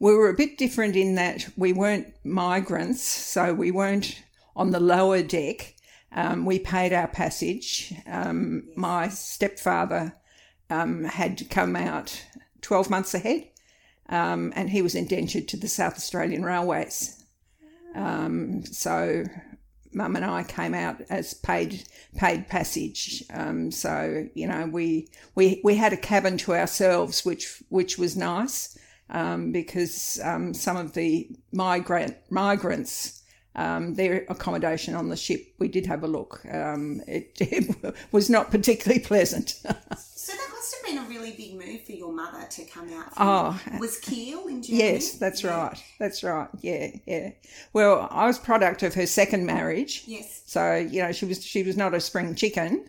We were a bit different in that we weren't migrants, so we weren't on the lower deck. Um, we paid our passage. Um. My stepfather um, had to come out 12 months ahead, um, and he was indentured to the South Australian Railways. Um, so mum and I came out as paid paid passage. Um, so you know we we we had a cabin to ourselves, which which was nice um, because um, some of the migrant migrants. Um, their accommodation on the ship, we did have a look. Um, it, it, was not particularly pleasant. so that must have been a really big move for your mother to come out. oh, was Kiel in Germany? Yes, that's yeah. right. That's right. Yeah, yeah. Well, I was product of her second marriage. Yes. So you know, she was she was not a spring chicken.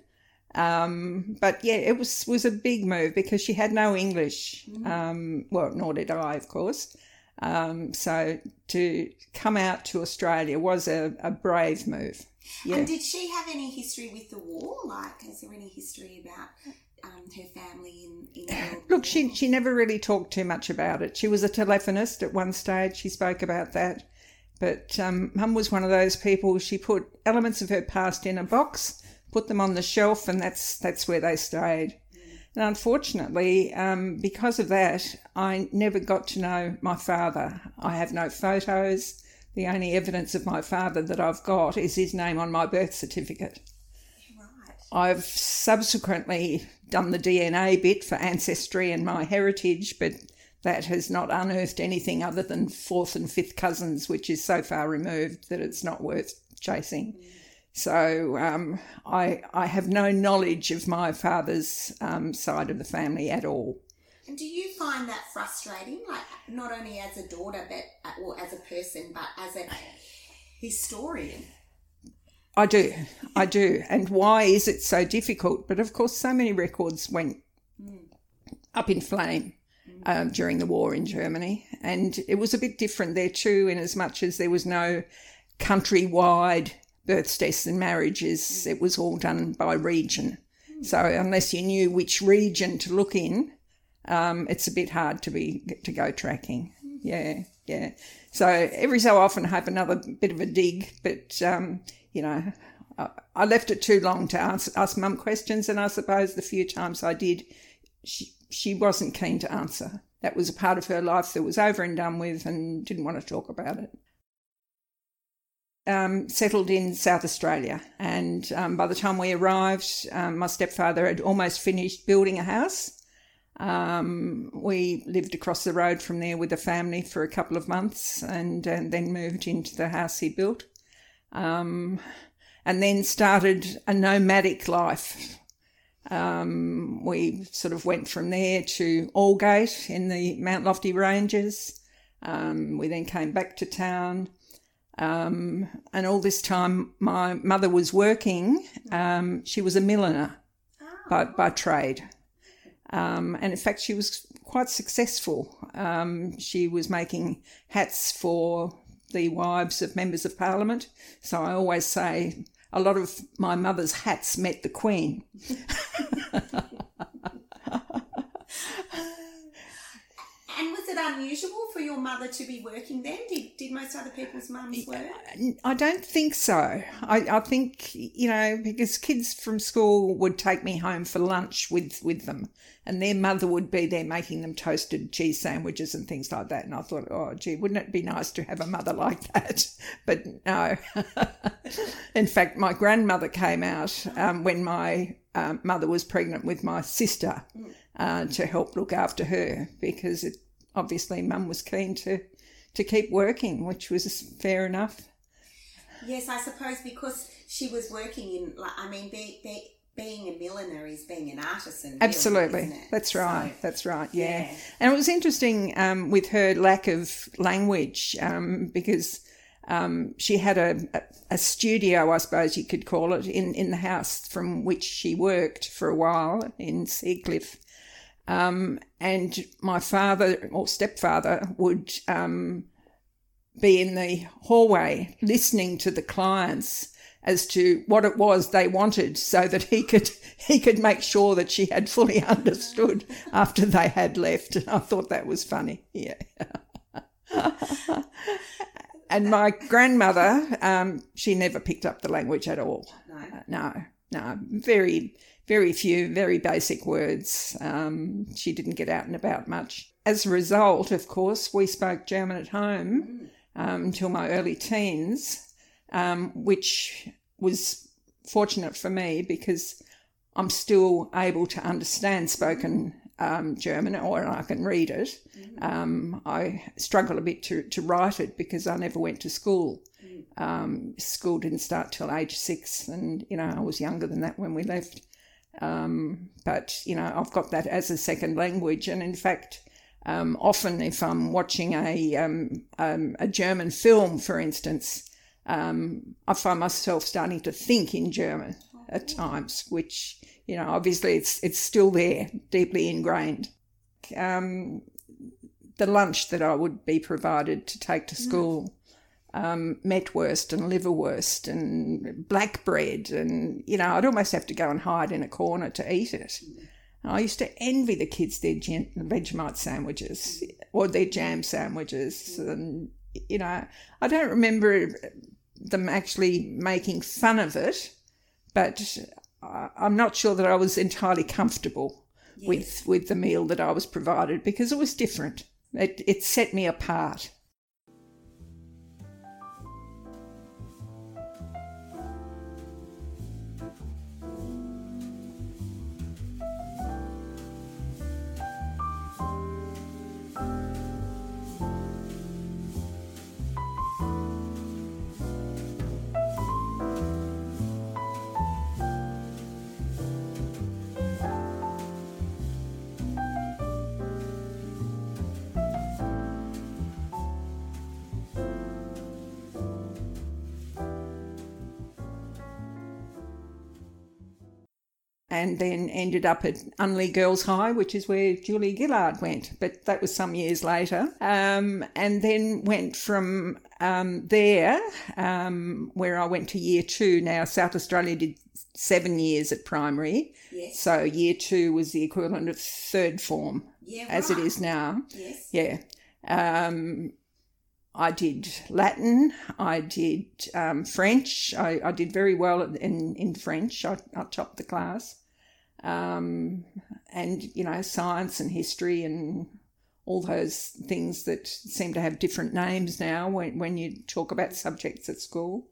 Um, but yeah, it was was a big move because she had no English. Mm. Um, well, nor did I, of course. Um, so to come out to Australia was a, a brave move. Yeah. And did she have any history with the war? Like, is there any history about um, her family in, in the Look, she she never really talked too much about it. She was a telephonist at one stage. She spoke about that. But um, Mum was one of those people. She put elements of her past in a box put them on the shelf, and that's that's where they stayed. And unfortunately, um, because of that, I never got to know my father. I have no photos. The only evidence of my father that I've got is his name on my birth certificate. Right. I've subsequently done the DNA bit for ancestry and my heritage, but that has not unearthed anything other than fourth and fifth cousins, which is so far removed that it's not worth chasing. Mm. So um, I, I have no knowledge of my father's um, side of the family at all. And do you find that frustrating, like not only as a daughter, but uh, or as a person, but as a historian? I do, I do. And why is it so difficult? But of course, so many records went mm. up in flame mm. um, during the war in Germany, and it was a bit different there too, in as much as there was no countrywide births, deaths, and marriages, it was all done by region. So unless you knew which region to look in, um, it's a bit hard to be to go tracking. Yeah, yeah. So every so often I have another bit of a dig, but um, you know, I, I, left it too long to ask, ask mum questions, and I suppose the few times I did, she she wasn't keen to answer. That was a part of her life that was over and done with, and didn't want to talk about it um, settled in South Australia. And um, by the time we arrived, um, my stepfather had almost finished building a house. Um, we lived across the road from there with the family for a couple of months and, and then moved into the house he built. Um, and then started a nomadic life. Um, we sort of went from there to Aldgate in the Mount Lofty Ranges. we then came back to town um, and all this time, my mother was working. Um, she was a milliner by, by trade. Um, and in fact, she was quite successful. Um, she was making hats for the wives of members of parliament. So I always say a lot of my mother's hats met the Queen. unusual for your mother to be working then? Did, did most other people's mums work? I don't think so. I, I think, you know, because kids from school would take me home for lunch with, with them and their mother would be there making them toasted cheese sandwiches and things like that. And I thought, oh, gee, wouldn't it be nice to have a mother like that? But no. In fact, my grandmother came out um, when my um, mother was pregnant with my sister uh, to help look after her because it obviously mum was keen to to keep working, which was fair enough. Yes, I suppose because she was working in, like, I mean, be, be, being a milliner is being an artisan. Absolutely, that's right. So, that's right. Yeah. yeah. and it was interesting um, with her lack of language um, because. Um, she had a, a, studio, I suppose you could call it, in, in the house from which she worked for a while in Seacliff. Um, and my father or stepfather would um, be in the hallway listening to the clients as to what it was they wanted so that he could he could make sure that she had fully understood after they had left. And I thought that was funny. Yeah. And my grandmother, um, she never picked up the language at all. No. Uh, no, no, very, very few, very basic words. Um, she didn't get out and about much. As a result, of course, we spoke German at home um, until my early teens, um, which was fortunate for me because I'm still able to understand spoken um, German or I can read it. Um, I struggle a bit to, to write it because I never went to school. Um, school didn't start till age six, and you know I was younger than that when we left. Um, but you know I've got that as a second language, and in fact, um, often if I'm watching a um, um, a German film, for instance, um, I find myself starting to think in German at times, which you know obviously it's it's still there, deeply ingrained. Um, the lunch that I would be provided to take to school. Um, mettwurst and liverwurst and black bread, and you know, I'd almost have to go and hide in a corner to eat it. I used to envy the kids their gen- Vegemite sandwiches or their jam sandwiches, and you know, I don't remember them actually making fun of it, but I- I'm not sure that I was entirely comfortable with with the meal that I was provided because it was different. It it set me apart. And then ended up at Unley Girls High, which is where Julia Gillard went, but that was some years later. Um, and then went from um, there, um, where I went to year two. Now, South Australia did seven years at primary, Yes. so year two was the equivalent of third form, Yeah. as it right. is now. Yes. Yeah. Um, I did Latin. I did um, French. I, I did very well in, in French. I, I topped the class. Um, and, you know, science and history and all those things that seem to have different names now when, when you talk about subjects at school.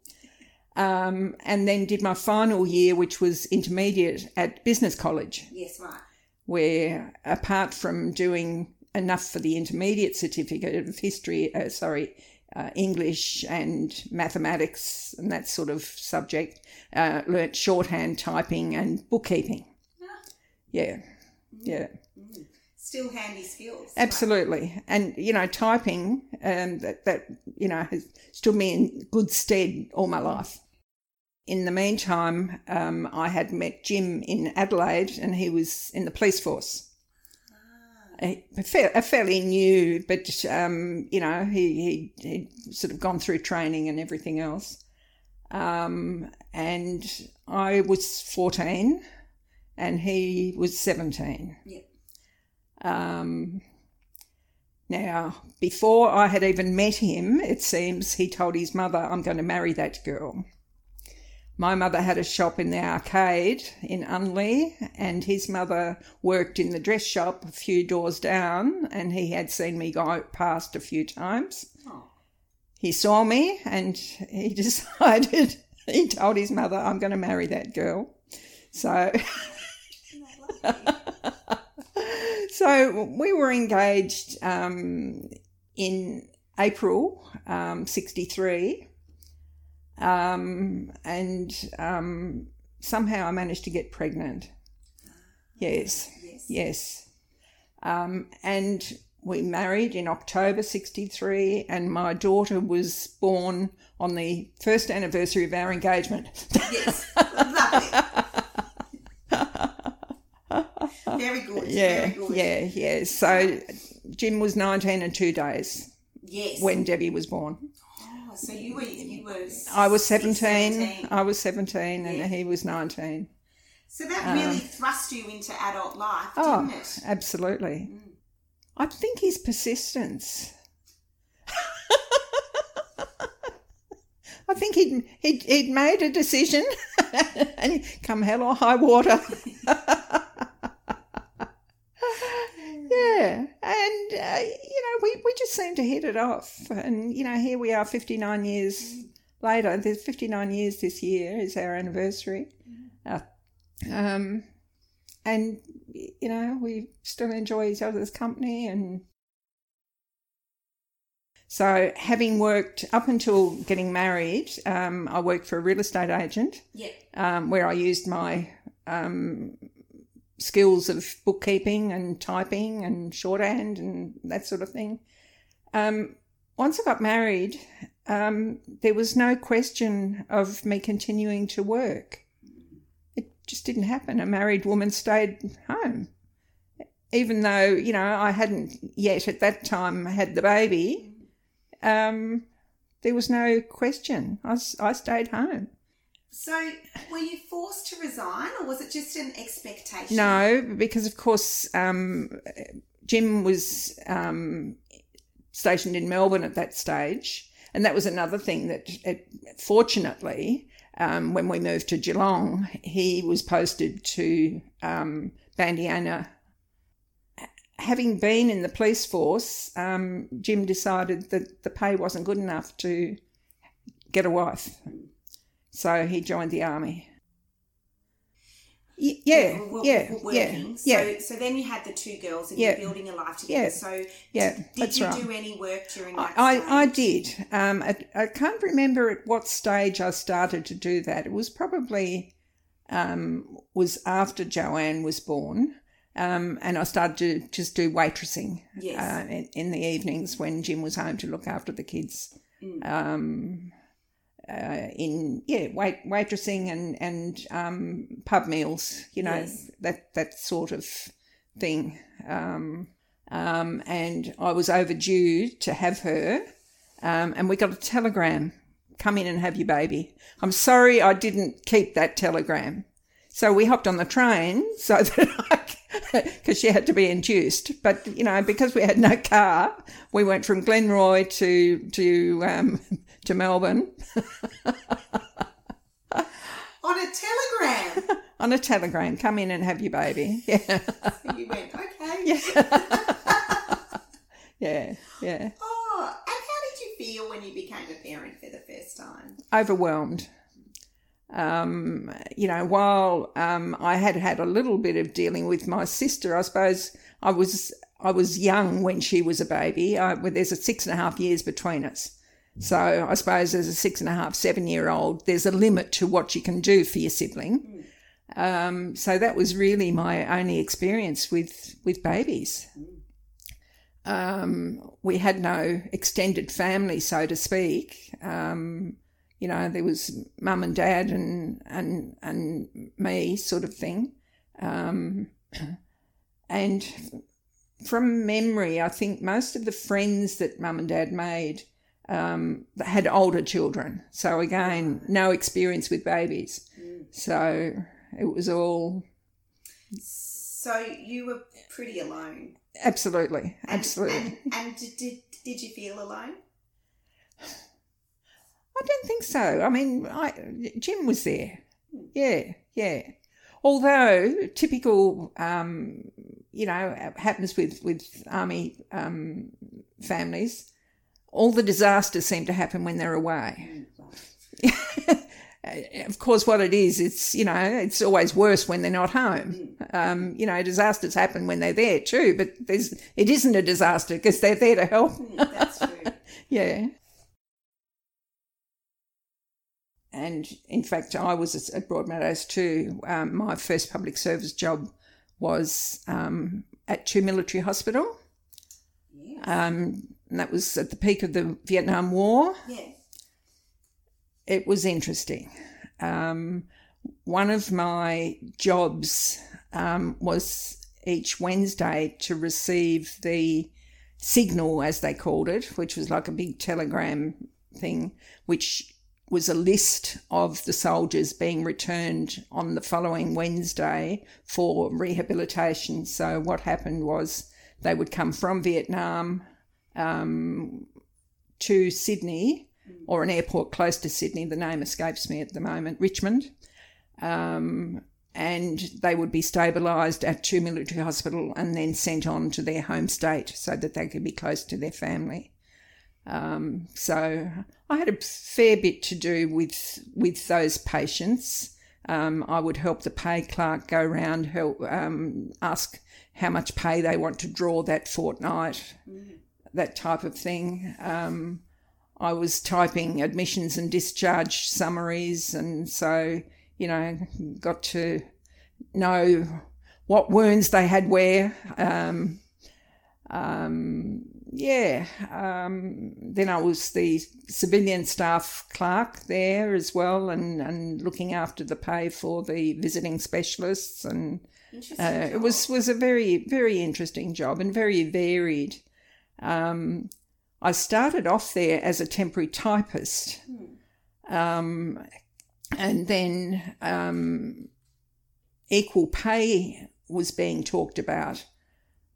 Um, and then did my final year, which was intermediate at business college Yes. Right. where apart from doing enough for the intermediate certificate of history, uh, sorry, uh, English and mathematics and that sort of subject, uh, learnt shorthand, typing, and bookkeeping. Yeah, yeah, Still handy skills. absolutely. And you know, typing um, that that you know has stood me in good stead all my life. In the meantime, um, I had met Jim in Adelaide, and he was in the police force. A, a fairly new, but um, you know, he he he'd sort of gone through training and everything else. Um, and I was fourteen, and he was seventeen. Yep. Um, now, before I had even met him, it seems he told his mother, I'm going to marry that girl. My mother had a shop in the arcade in Unley, and his mother worked in the dress shop a few doors down, and he had seen me go past a few times. Oh. He saw me and he decided, he told his mother, I'm going to marry that girl. So. so we were engaged um, in April um, 63 um, and um, somehow I managed to get pregnant. Yes, Yes. yes. Um, and we married in October 63 and my daughter was born on the first anniversary of our engagement. Yes. Lovely. Very good. yeah, Very good. yeah, yeah. So Jim was 19 and two days Yes. when Debbie was born. Oh, so you were you were. I was 17, 17. I was 17 and he was 19. So that really um, thrust you into adult life, Oh, didn't it? absolutely. Mm. I think his persistence. I think he'd, he'd, he'd made a decision and come hell or high water. yeah, and uh, you know, we, we just seem to hit it off. And you know, here we are 59 years later. There's 59 years this year is our anniversary. Uh, um, and you know, we still enjoy each other's company and so, having worked up until getting married, um, I worked for a real estate agent. Yeah. Um, where I used my um, skills of bookkeeping and typing and shorthand and that sort of thing. Um, once I got married, um, there was no question of me continuing to work. It just didn't happen. A married woman stayed home. Even though, you know, I hadn't yet at that time had the baby, um, there was no question. I, I stayed home. So, were you forced to resign, or was it just an expectation? No, because of course um, Jim was um, stationed in Melbourne at that stage, and that was another thing that, it, fortunately, um, when we moved to Geelong, he was posted to um, Bandiana having been in the police force, um, Jim decided that the pay wasn't good enough to get a wife. So he joined the army. Y- yeah, yeah, yeah, working. yeah, So, so then you had the two girls and Yeah. you're building a life together. Yeah. So, yeah. did that's you right. do any work during that? I, I stage? did. Um, I, I can't remember at what stage I started to do that. It was probably um, was after Joanne was born, um, and I started to just do waitressing Yes. uh, in, in the evenings when Jim was home to look after the kids. Mm. Um, uh, in yeah, wait waitressing and and um, pub meals, you know Yes. that that sort of thing. Um, um, and I was overdue to have her, um, and we got a telegram: "Come in and have your baby." I'm sorry, I didn't keep that telegram, so we hopped on the train so that I, because she had to be induced. But you know, because we had no car, we went from Glenroy to to um, to Melbourne On a telegram. on a telegram. Come in and have your baby. Yeah, you went, okay. yeah, yeah. Oh, and how did you feel when you became a parent for the first time? overwhelmed. Um, you know, while um, I had had a little bit of dealing with my sister, I suppose I was I was young when she was a baby. I, well, there's a six and a half years between us, so I suppose as a six and a half, seven year old, there's a limit to what you can do for your sibling. Um, so that was really my only experience with with babies. Um, we had no extended family, so to speak. Um, you know, there was mum and dad and and and me, sort of thing. Um, and from memory, I think most of the friends that mum and dad made um, had older children. So again, no experience with babies. So it was all So you were pretty alone. absolutely, absolutely. And, and did, did, did you feel alone? I don't think so. I mean, I, Jim was there. Yeah, yeah. Although typical, um, you know, happens with with army um, families, all the disasters seem to happen when they're away. of course, what it is, it's you know, it's always worse when they're not home. Um, you know, disasters happen when they're there too, but there's it isn't a disaster because they're there to help. Mm, That's true. Yeah. And in fact, I was at Broadmeadows too. Um, my first public service job was um, at Two Military Hospital. yeah. Um, and that was at the peak of the Vietnam War. yeah. It was interesting. Um, one of my jobs um, was each Wednesday to receive the signal, as they called it, which was like a big telegram thing, which was a list of the soldiers being returned on the following Wednesday for rehabilitation. So, what happened was they would come from Vietnam um, to Sydney or an airport close to Sydney. The name escapes me at the moment. Richmond. Um, and they would be stabilised at two military hospital and then sent on to their home state so that they could be close to their family. Um, so I had a fair bit to do with with those patients. Um, I would help the pay clerk go around, help um, ask how much pay they want to draw that fortnight, mm. that type of thing. Um, I was typing admissions and discharge summaries, and so you know, got to know what wounds they had where. Um, um, yeah, um, then I was the civilian staff clerk there as well, and, and looking after the pay for the visiting specialists, and uh, it was was a very very interesting job and very varied. Um, I started off there as a temporary typist, hmm. um, and then um, equal pay was being talked about,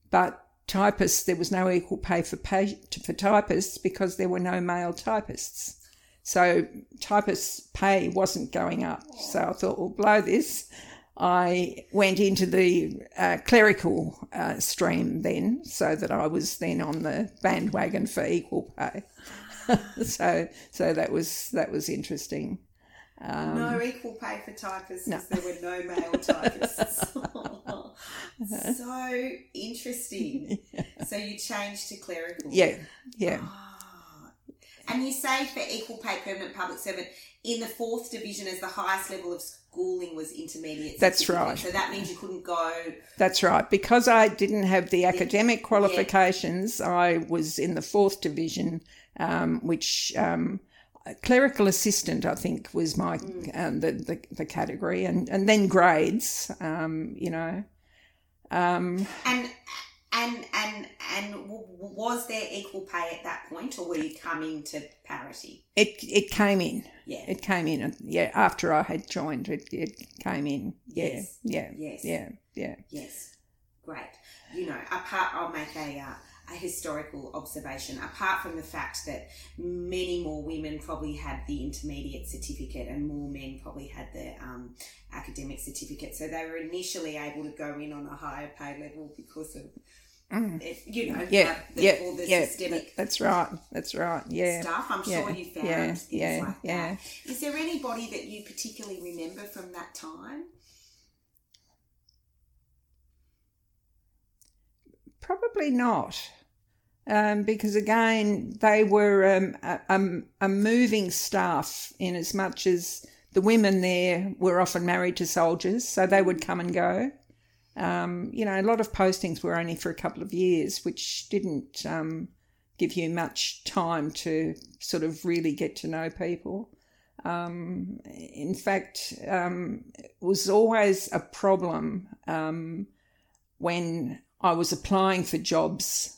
but typists there was no equal pay for pay for typists because there were no male typists. So typists' pay wasn't going up. So I thought, well, blow this. I went into the uh, clerical uh, stream then, so that I was then on the bandwagon for equal pay. so, so that was that was interesting. Um, no equal pay for typists no. because there were no male typists. so interesting. Yeah. So you changed to clerical. Yeah, yeah. Oh. And you say for equal pay permanent public servant in the fourth division as the highest level of schooling was intermediate. That's right. So that means you couldn't go. That's right. Because I didn't have the academic qualifications, yeah. I was in the fourth division, um, which. Um, clerical assistant, I think, was my mm. um, the, the, the category, and and then grades. Um, you know, um, and and and and was there equal pay at that point, or were you coming to parity? It it came in. Yeah, it came in. Yeah, after I had joined, it it came in. Yeah, yes. yeah, yes, yeah, yeah. Yes, great. You know, apart, I'll make a. Uh, a historical observation, apart from the fact that many more women probably had the intermediate certificate and more men probably had the um, academic certificate. So they were initially able to go in on a higher pay level because of. Mm. It, you know, yeah, the, yeah, all the yeah, systemic that's right, that's right, yeah. Stuff. I'm yeah, sure you found yeah, things yeah, like yeah. that. Is there anybody that you particularly remember from that time? Probably not um, because again they were um, a, a, moving staff in as much as the women there were often married to soldiers, so they would come and go. Um, you know, a lot of postings were only for a couple of years, which didn't um, give you much time to sort of really get to know people. Um, in fact, um, it was always a problem when I was applying for jobs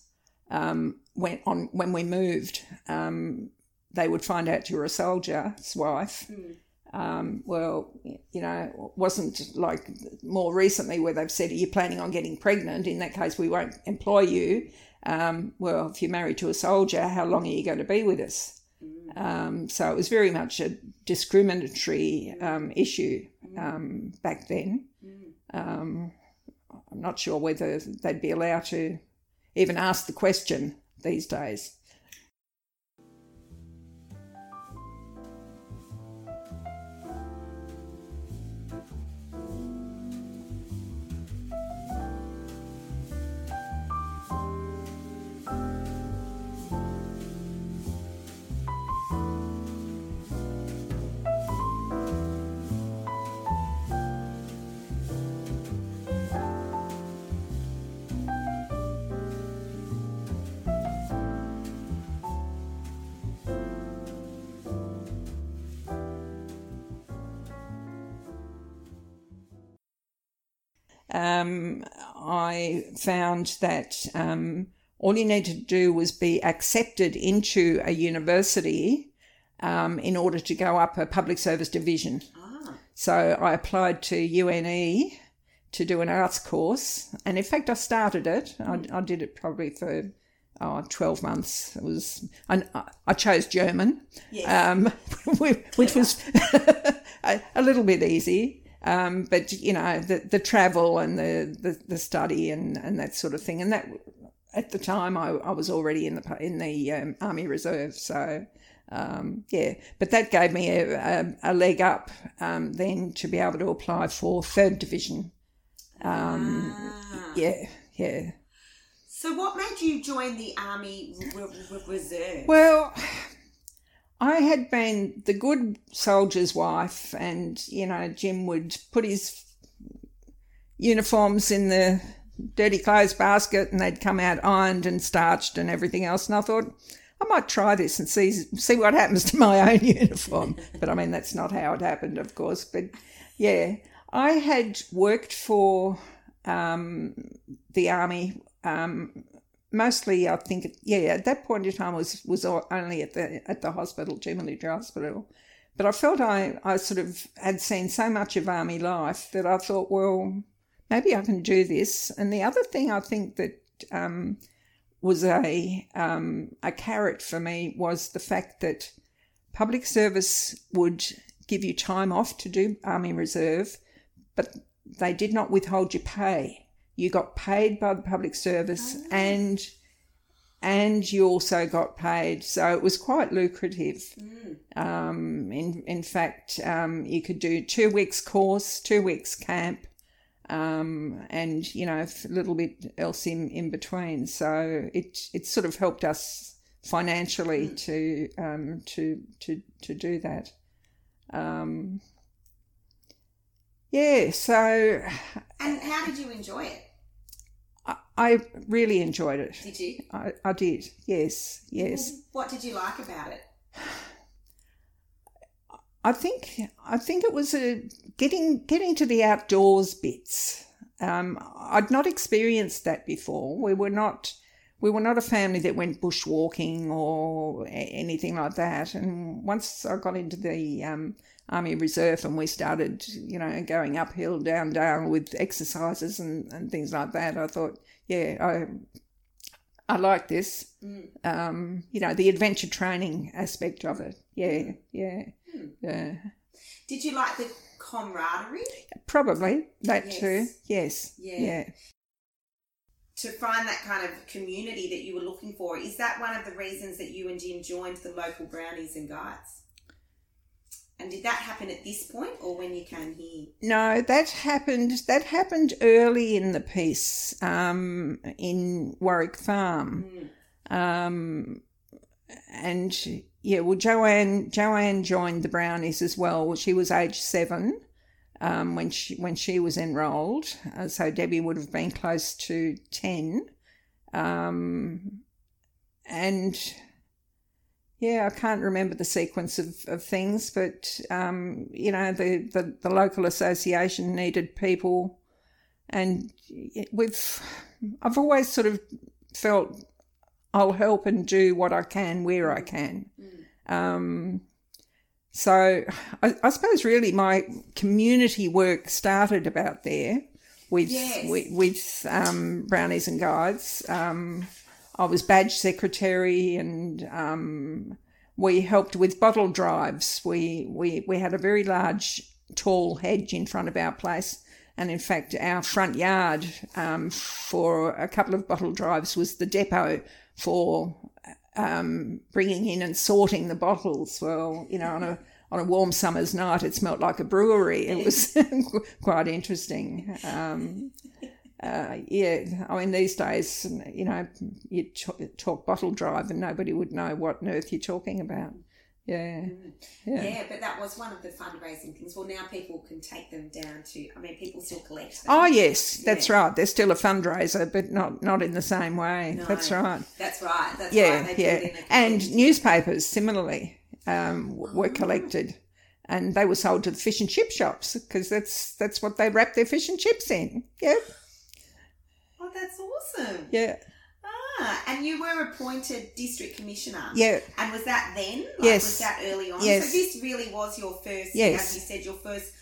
um, when on when we moved, um, they would find out you were a soldier's wife. Mm. Um, well, you know, it wasn't like more recently where they've said, "Are you planning on getting pregnant?" In that case, we won't employ you. Um, well, if you're married to a soldier, how long are you going to be with us? Mm. Um, so it was very much a discriminatory um, issue hmm. um, back then. Hmm. I'm not sure whether they'd be allowed to even ask the question these days. Um, I found that um, all you needed to do was be accepted into a university um, in order to go up a public service division. Ah. So I applied to UNE to do an arts course, and in fact, I started it. I, I did it probably for oh, 12 months. It was, I, I chose German, Yes. um, which was a, a little bit easy. Um, but you know the the travel and the, the, the study and, and that sort of thing, and that at the time I, I was already in the in the um, army reserve, so um, yeah. But that gave me a, a, a leg up um, then to be able to apply for third division. Um, Ah. Yeah, yeah. So, what made you join the Army re- re- Reserve? Well, I had been the good soldier's wife, and you know, Jim would put his uniforms in the dirty clothes basket, and they'd come out ironed and starched and everything else. And I thought I might try this and see see what happens to my own uniform. but I mean, that's not how it happened, of course. But yeah, I had worked for um, the army. Um, mostly I think yeah at that point in time was was only at the at the hospital Jubilee Hospital. But I felt I I sort of had seen so much of army life that I thought well maybe I can do this. And the other thing I think that um, was a um, a carrot for me was the fact that public service would give you time off to do army reserve but they did not withhold your pay you got paid by the public service and and you also got paid. So it was quite lucrative. Um, in in fact um, you could do two weeks course two weeks camp um, and you know a little bit else in, in between. So it it sort of helped us financially to um, to to to do that. Um, yeah so and how did you enjoy it? I, I really enjoyed it. Did you? I, I did. Yes, yes. What did you like about it? I think I think it was a getting getting to the outdoors bits. Um, I'd not experienced that before. We were not we were not a family that went bushwalking or anything like that. And once I got into the um, army reserve and we started, you know, going uphill, down, down with exercises and, and things like that, I thought, yeah, I I like this. Mm. Um, you know, the adventure training aspect of it. Yeah, mm. yeah, hmm. yeah. Did you like the camaraderie? Probably that Yes. too. Yes. Yeah. Yeah. To find that kind of community that you were looking for, is that one of the reasons that you and Jim joined the local brownies and guides? And did that happen at this point or when you came here? No, that happened. That happened early in the piece um, in Warwick Farm, um, and yeah. Well, Joanne Joanne joined the Brownies as well. She was age seven um, when she when she was enrolled, uh, so Debbie would have been close to ten, um, and yeah, I can't remember the sequence of, of things, but um, you know, the, the, the local association needed people, and we've I've always sort of felt I'll help and do what I can where I can. Um, so I, I suppose really my community work started about there with Yes. with, with um, brownies and guides. Um, I was badge secretary and um, we helped with bottle drives. We, we, we had a very large, tall hedge in front of our place. And in fact, our front yard um, for a couple of bottle drives was the depot for um, bringing in and sorting the bottles. Well, you know, on a on a warm summer's night, it smelt like a brewery. It was quite interesting. Um, uh, yeah, I mean, these days, you know, you talk bottle drive and nobody would know what on earth you're talking about. Yeah. Yeah. Yeah. but that was one of the fundraising things. Well, now people can take them down to, I mean, people still collect them. Oh, yes, that's Yeah. right. They're still a fundraiser, but not, not in the same way. No. That's right. That's right. That's Yeah, right. Yeah. it in a And newspapers, similarly, um, were collected. And they were sold to the fish and chip shops because that's that's what they wrap their fish and chips in. Yeah, Oh, that's awesome. yeah, Ah, and you were appointed district commissioner. yeah. And was that then? Like, Yes. Was that early on? Yes. So this really was your first, Yes. as you said, your first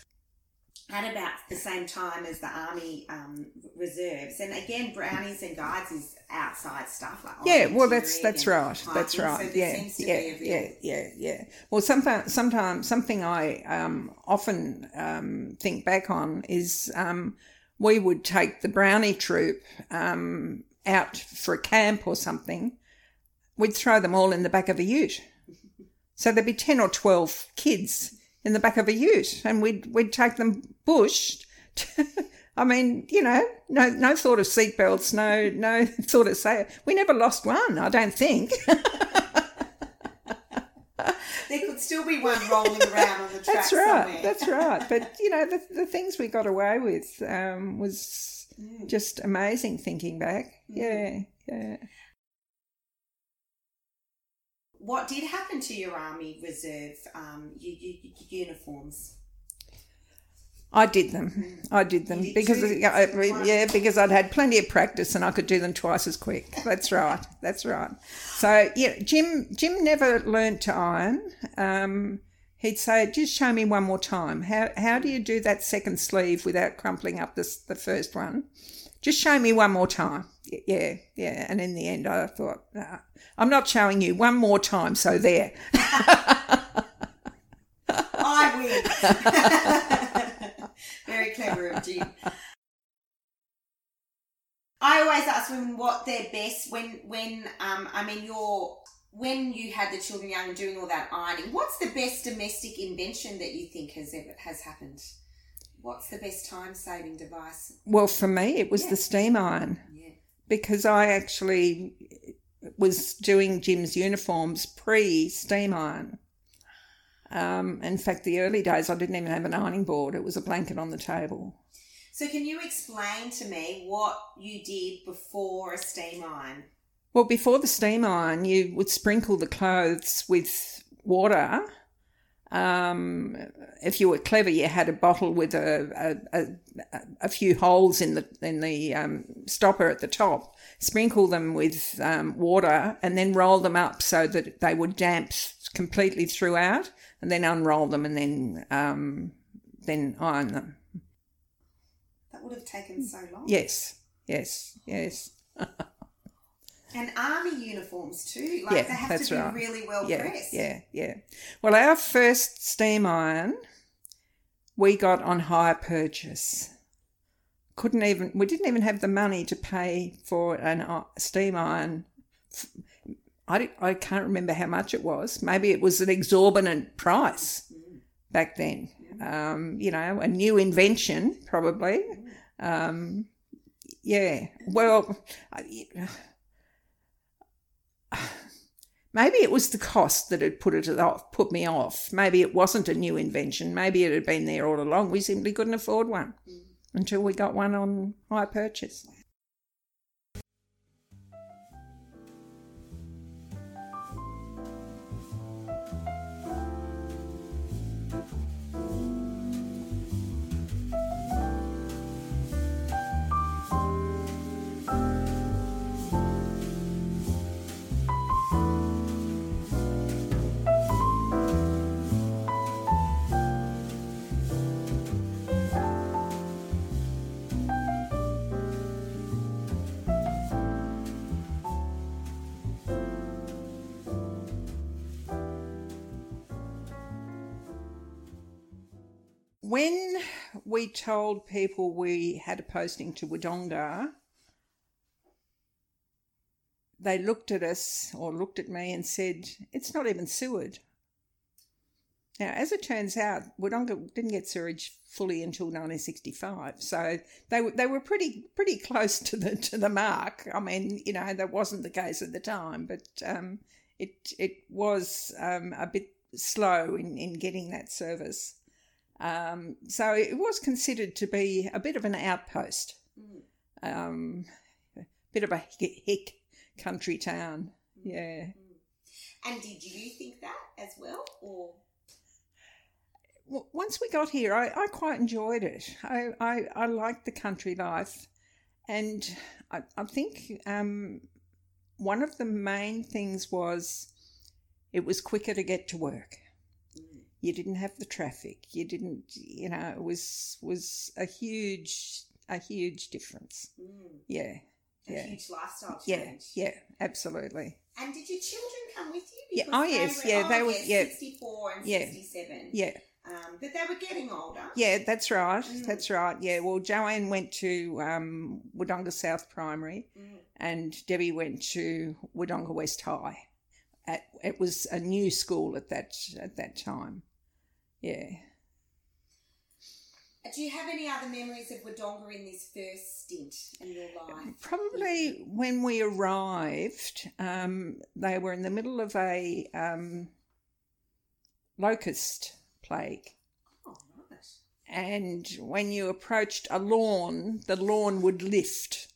at about the same time as the army um, reserves, and again, brownies and guides is outside stuff like yeah. Well, that's that's right. That's right. So yeah, yeah, yeah, yeah, yeah. Well, sometimes sometimes something I um, often um, think back on is um, we would take the brownie troop um, out for a camp or something. We'd throw them all in the back of a ute. So there'd be ten or twelve kids in the back of a ute, and we'd we'd take them bush. I mean, you know, no no thought of seatbelts, no no thought of say. We never lost one, I don't think. there could still be one rolling around on the track That's right. somewhere. That's right. But you know, the the things we got away with um, was mm. just amazing. Thinking back, mm. yeah, yeah what did happen to your army reserve um, uniforms? I did them. I did them did because yeah, yeah, because I'd had plenty of practice and I could do them twice as quick. That's right. That's right. So yeah, Jim Jim never learnt to iron. Um, he'd say, "Just show me one more time. How how do you do that second sleeve without crumpling up the first one? Just show me one more time." Yeah, yeah. And in the end, I thought, nah, I'm not showing you one more time, so there. I win. Very clever of Jim. I always ask women what their best when when um I mean you're when you had the children young and doing all that ironing. What's the best domestic invention that you think has ever has happened? What's the best time saving device? Well, for me, it was yeah. the steam iron. Yeah. Because I actually was doing Jim's uniforms pre steam iron. Um, in fact, the early days I didn't even have an ironing board; it was a blanket on the table. So, can you explain to me what you did before a steam iron? Well, before the steam iron, you would sprinkle the clothes with water. Um, if you were clever, you had a bottle with a a, a, a few holes in the in the um, stopper at the top, sprinkle them with um, water, and then roll them up so that they would damp completely throughout, and then unroll them and then um, then iron them. That would have taken so long. Yes, yes, yes. And army uniforms too. Like yeah, they have to be right. really well yeah, pressed. Yeah, yeah. Well, our first steam iron we got on hire purchase couldn't even we didn't even have the money to pay for an uh, steam iron I, I can't remember how much it was. Maybe it was an exorbitant price back then. Um, you know a new invention probably. Um, yeah well maybe it was the cost that had put it off put me off. Maybe it wasn't a new invention. Maybe it had been there all along. We simply couldn't afford one until we got one on hire purchase. When we told people we had a posting to Wodonga, they looked at us or looked at me and said, It's not even sewered. Now, as it turns out, Wodonga didn't get sewerage fully until 1965, so they were they were pretty pretty close to the to the mark. I mean, you know, that wasn't the case at the time, but um, it it was um, a bit slow in, in getting that service. Um, so it was considered to be a bit of an outpost, mm. um, a bit of a hick country town. Mm. Yeah. Mm. And did you think that as well, or? Well, once we got here, I, I quite enjoyed it. I, I, I liked the country life, and I, I think um, one of the main things was it was quicker to get to work You didn't have the traffic. You didn't, you know, it was was a huge a huge difference. Mm. Yeah, A Yeah. huge lifestyle yeah, change. yeah, yeah absolutely. And did your children come with you? Yeah, Because oh, yes, were- yeah, they were- yeah. 64 and Yeah. 67. Yeah, Um, but they were getting older. yeah, that's right. Mm. That's right. Yeah, well, Joanne went to um, Wodonga South Primary, Mm. and Debbie went to Wodonga West High. At, it was a new school at that at that time. Yeah. Do you have any other memories of Wodonga in this first stint in your life? Probably when we arrived, um, they were in the middle of a um, locust plague. Oh. And when you approached a lawn, the lawn would lift.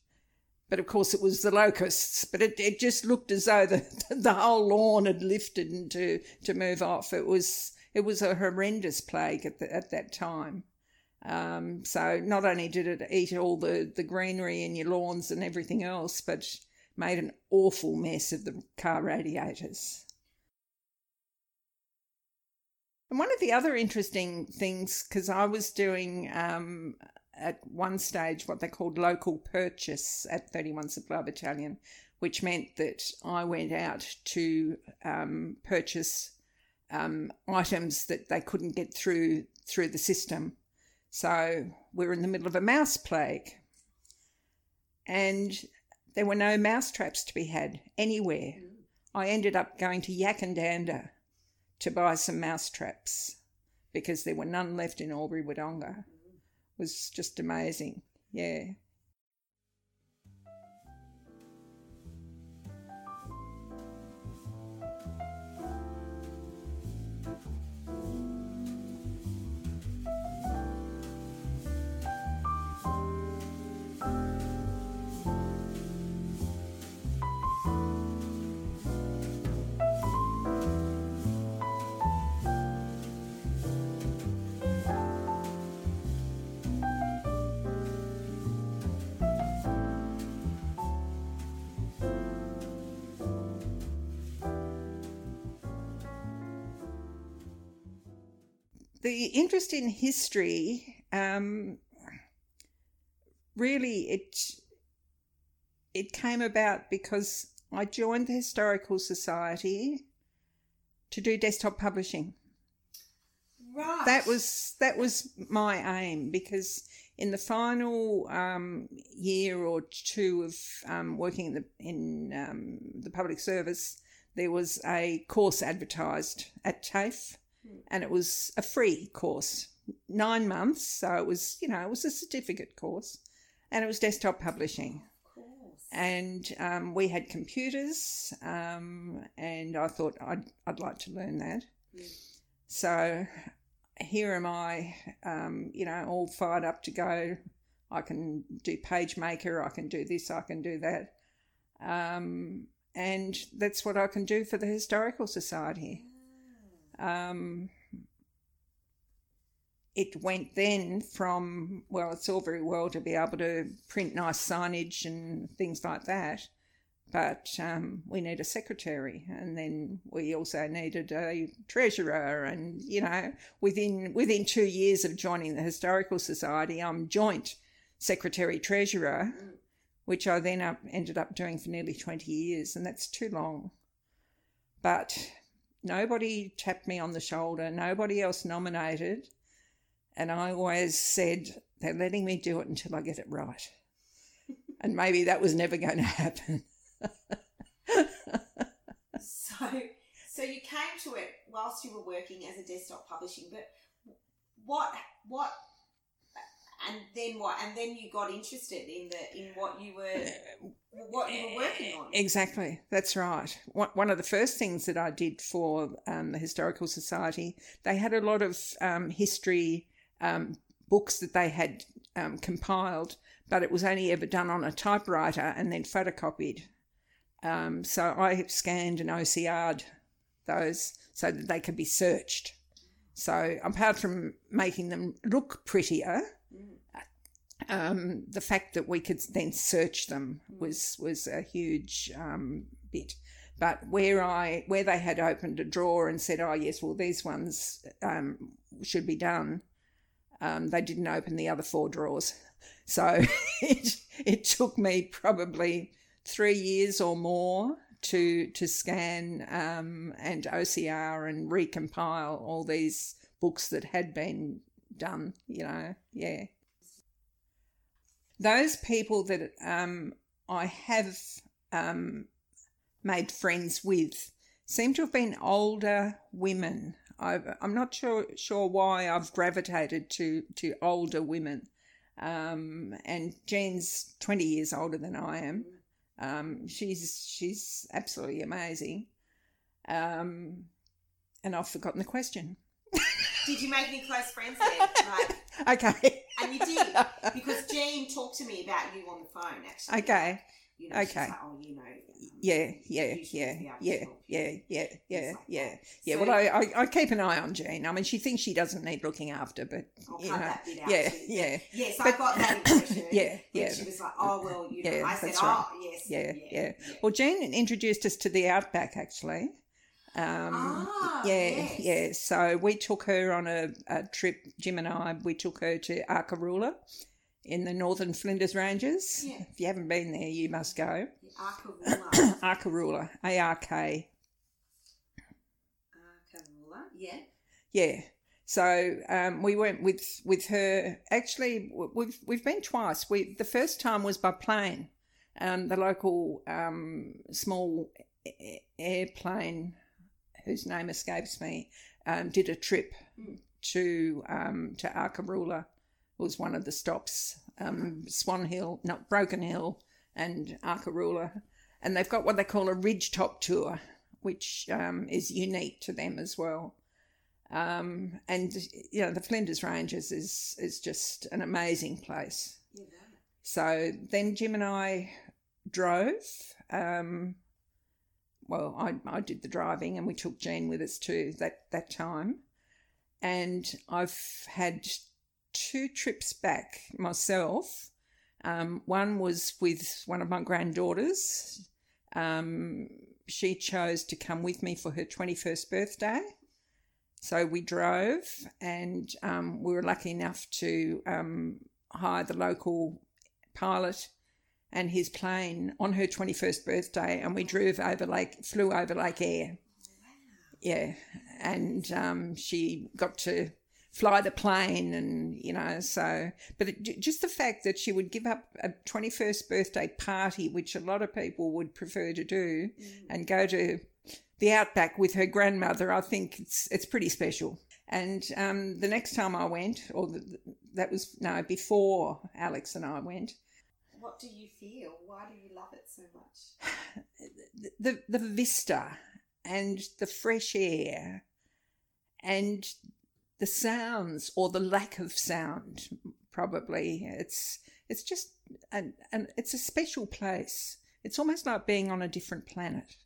But of course, it was the locusts. But it, it just looked as though the, the whole lawn had lifted and to, to move off. It was it was a horrendous plague at the, at that time. Um, so not only did it eat all the, the greenery in your lawns and everything else, but made an awful mess of the car radiators. And one of the other interesting things, because I was doing um, at one stage what they called local purchase at 31 Supply Battalion, which meant that I went out to um, purchase um, items that they couldn't get through through the system. So we were in the middle of a mouse plague, and there were no mouse traps to be had anywhere. I ended up going to Yackandandah to buy some mouse traps because there were none left in Albury Wodonga. It was just amazing. Yeah. The interest in history, um, really, it it came about because I joined the Historical Society to do desktop publishing. Right. that was that was my aim because in the final um, year or two of um, working in the in um, the public service, there was a course advertised at TAFE, and it was a free course, nine months. So it was you know it was a certificate course, and it was desktop publishing course. and um, we had computers, um, and I thought I'd I'd like to learn that. Mm. So here am I, um, you know, all fired up to go. I can do PageMaker, I can do this, I can do that, um, and that's what I can do for the Historical Society. Um, it went then from well, it's all very well to be able to print nice signage and things like that, but um, we need a secretary, and then we also needed a treasurer, and you know, within within two years of joining the historical society, I'm joint secretary treasurer, which I then up, ended up doing for nearly twenty years, and that's too long. But nobody tapped me on the shoulder, nobody else nominated. And I always said, they're letting me do it until I get it right. and maybe that was never going to happen. So, so you came to it whilst you were working as a desktop publishing, but what, what, and then what, and then you got interested in the in what you were what you were working on. Exactly, that's right. One of the first things that I did for um, the Historical Society, they had a lot of um, history um, books that they had um, compiled, but it was only ever done on a typewriter and then photocopied. Um, so I scanned and OCR'd those so that they could be searched. So apart from making them look prettier, um, the fact that we could then search them was was a huge um, bit. But where I where they had opened a drawer and said, "Oh yes, well these ones um, should be done," um, they didn't open the other four drawers. So it it took me probably three years or more to to scan um, and OCR and recompile all these books that had been done. You know, yeah. Those people that um, I have um, made friends with seem to have been older women. i am not sure sure why I've gravitated to to older women. Um, and Jean's twenty years older than I am. Um, she's she's absolutely amazing. Um, and I've forgotten the question. Did you make any close friends then? Like, okay. and you did because Jean talked to me about you on the phone. Actually, Okay. Like, you know, Okay. like, oh, you know. um, Yeah, yeah, yeah, be able to yeah, yeah, yeah, yeah, like yeah, that. yeah. So- Well, I, I, I keep an eye on Jean. I mean, she thinks she doesn't need looking after, but I'll you cut know, that bit out yeah, too. yeah, Yes, I got that impression. Yeah, yeah. She was like, oh, well, you know, Yeah, I said, that's right. oh, yes. yeah, yeah. Well, Jean introduced us to the Outback actually. Um, Ah, yeah, yes. yeah. So we took her on a, a trip. Jim and I, we took her to Arkaroola in the Northern Flinders Ranges. Yeah. If you haven't been there, you must go. Arkaroola. Arkaroola, A R K Arkaroola, yeah. Yeah. So um, we went with with her. Actually, we've we've been twice. We the first time was by plane. Um, the local um, small airplane, whose name escapes me, um, did a trip Mm. to um, to Arkaroola. Was one of the stops. Um, Swan Hill, not Broken Hill, and Arkaroola, and they've got what they call a ridge top tour, which um, is unique to them as well. Um, and you know the Flinders Ranges is is just an amazing place. Yeah. So then Jim and I drove. Um, well, I I did the driving, and we took Jean with us too that that time. And I've had two trips back myself. Um, one was with one of my granddaughters. Um, she chose to come with me for her twenty first birthday. So we drove, and um, we were lucky enough to um, hire the local pilot and his plane on her 21st birthday, and we drove over Lake, flew over Lake Eyre. Yeah, and um, she got to fly the plane, and you know, so. But it, just the fact that she would give up a 21st birthday party, which a lot of people would prefer to do, and go to the outback with her grandmother, I think it's it's pretty special. And um, the next time I went, or the, that was no before Alex and I went, What do you feel? Why do you love it so much? the the vista and the fresh air and the sounds or the lack of sound probably it's it's just and and it's a special place it's almost like being on a different planet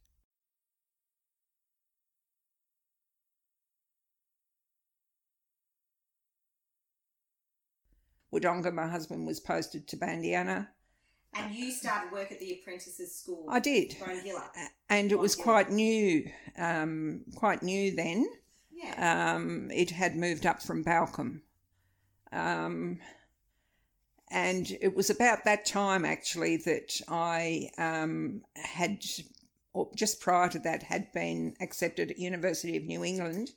Wodonga, my husband, was posted to Bandiana. And you started work at the apprentices school. I did. And it was quite new, um, quite new then. Yeah. Um, it had moved up from Balcombe. Um, and it was about that time actually that I um, had, or just prior to that, had been accepted at University of New England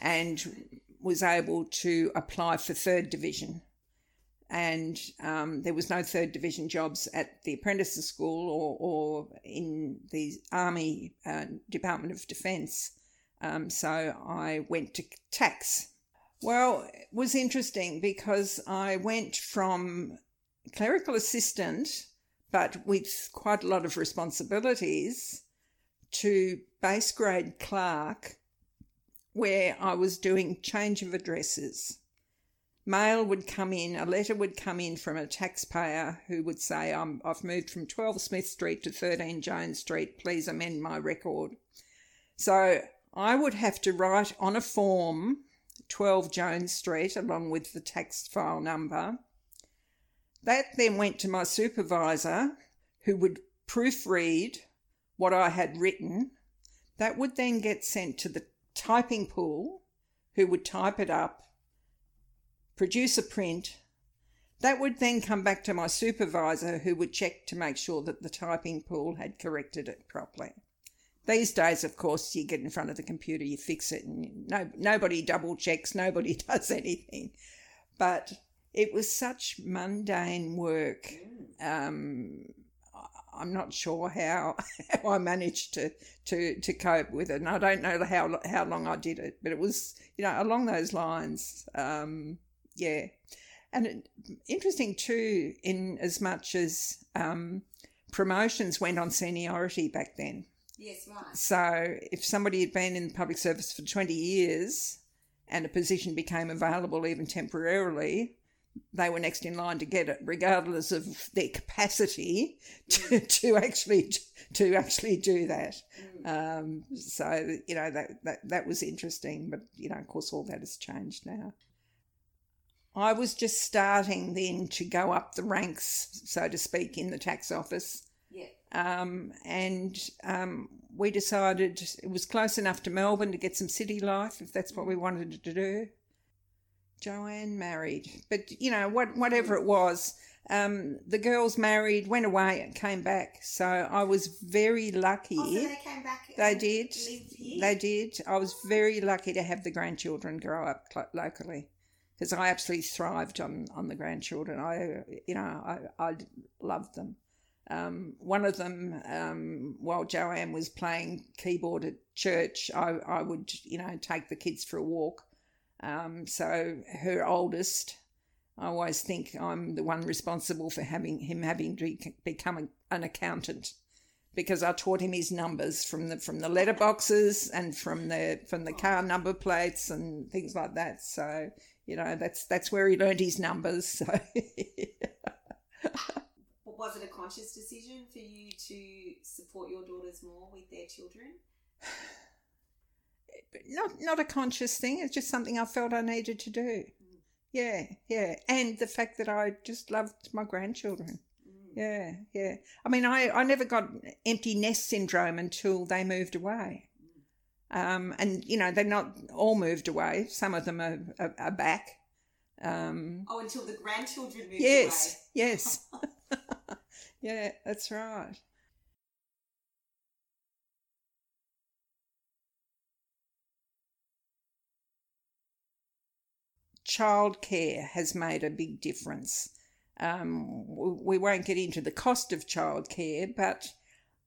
and was able to apply for third division. And um, there was no third division jobs at the apprentices school or, or in the Army uh, Department of Defence. Um, so I went to tax. Well, it was interesting because I went from clerical assistant, but with quite a lot of responsibilities, to base grade clerk, where I was doing change of addresses. Mail would come in, a letter would come in from a taxpayer who would say, I'm, I've moved from 12 Smith Street to 13 Jones Street, please amend my record. So I would have to write on a form 12 Jones Street along with the tax file number. That then went to my supervisor who would proofread what I had written. That would then get sent to the typing pool, who would type it up, produce a print. That would then come back to my supervisor, who would check to make sure that the typing pool had corrected it properly. These days, of course, you get in front of the computer, you fix it, and no, nobody double checks, nobody does anything. But it was such mundane work. Um, I'm not sure how, how I managed to, to, to cope with it, and I don't know how how long I did it, but it was you know along those lines. Um, yeah, and it, interesting too, in as much as um, promotions went on seniority back then. Yes, right. So if somebody had been in public service for 20 years and a position became available even temporarily, they were next in line to get it, regardless of their capacity to, mm. to actually to actually do that. Mm. Um, so you know that, that that was interesting, but you know, of course, all that has changed now. I was just starting then to go up the ranks, so to speak, in the tax office. Um, and um, we decided it was close enough to Melbourne to get some city life, if that's what we wanted to do. Joanne married, but you know what, whatever it was, um, the girls married, went away, and came back. So I was very lucky. Oh, so they came back. They did. They did. I was very lucky to have the grandchildren grow up locally because I absolutely thrived on on the grandchildren. I, you know, I I loved them. Um, one of them, um, while Joanne was playing keyboard at church, I, I would, you know, take the kids for a walk. Um, so her oldest, I always think I'm the one responsible for having him having to become an accountant because I taught him his numbers from the from the letterboxes and from the from the car number plates and things like that. So you know that's that's where he learned his numbers. So was it a conscious decision for you to support your daughters more with their children? Not not a conscious thing. It's just something I felt I needed to do. Mm. Yeah, yeah, and the fact that I just loved my grandchildren. Mm. Yeah, yeah. I mean, I, I never got empty nest syndrome until they moved away. Um, and, you know, they're not all moved away. Some of them are, are, are back. Um, oh, until the grandchildren moved yes, away. Yes, yes. yeah, that's right. Childcare has made a big difference. Um, we won't get into the cost of childcare, but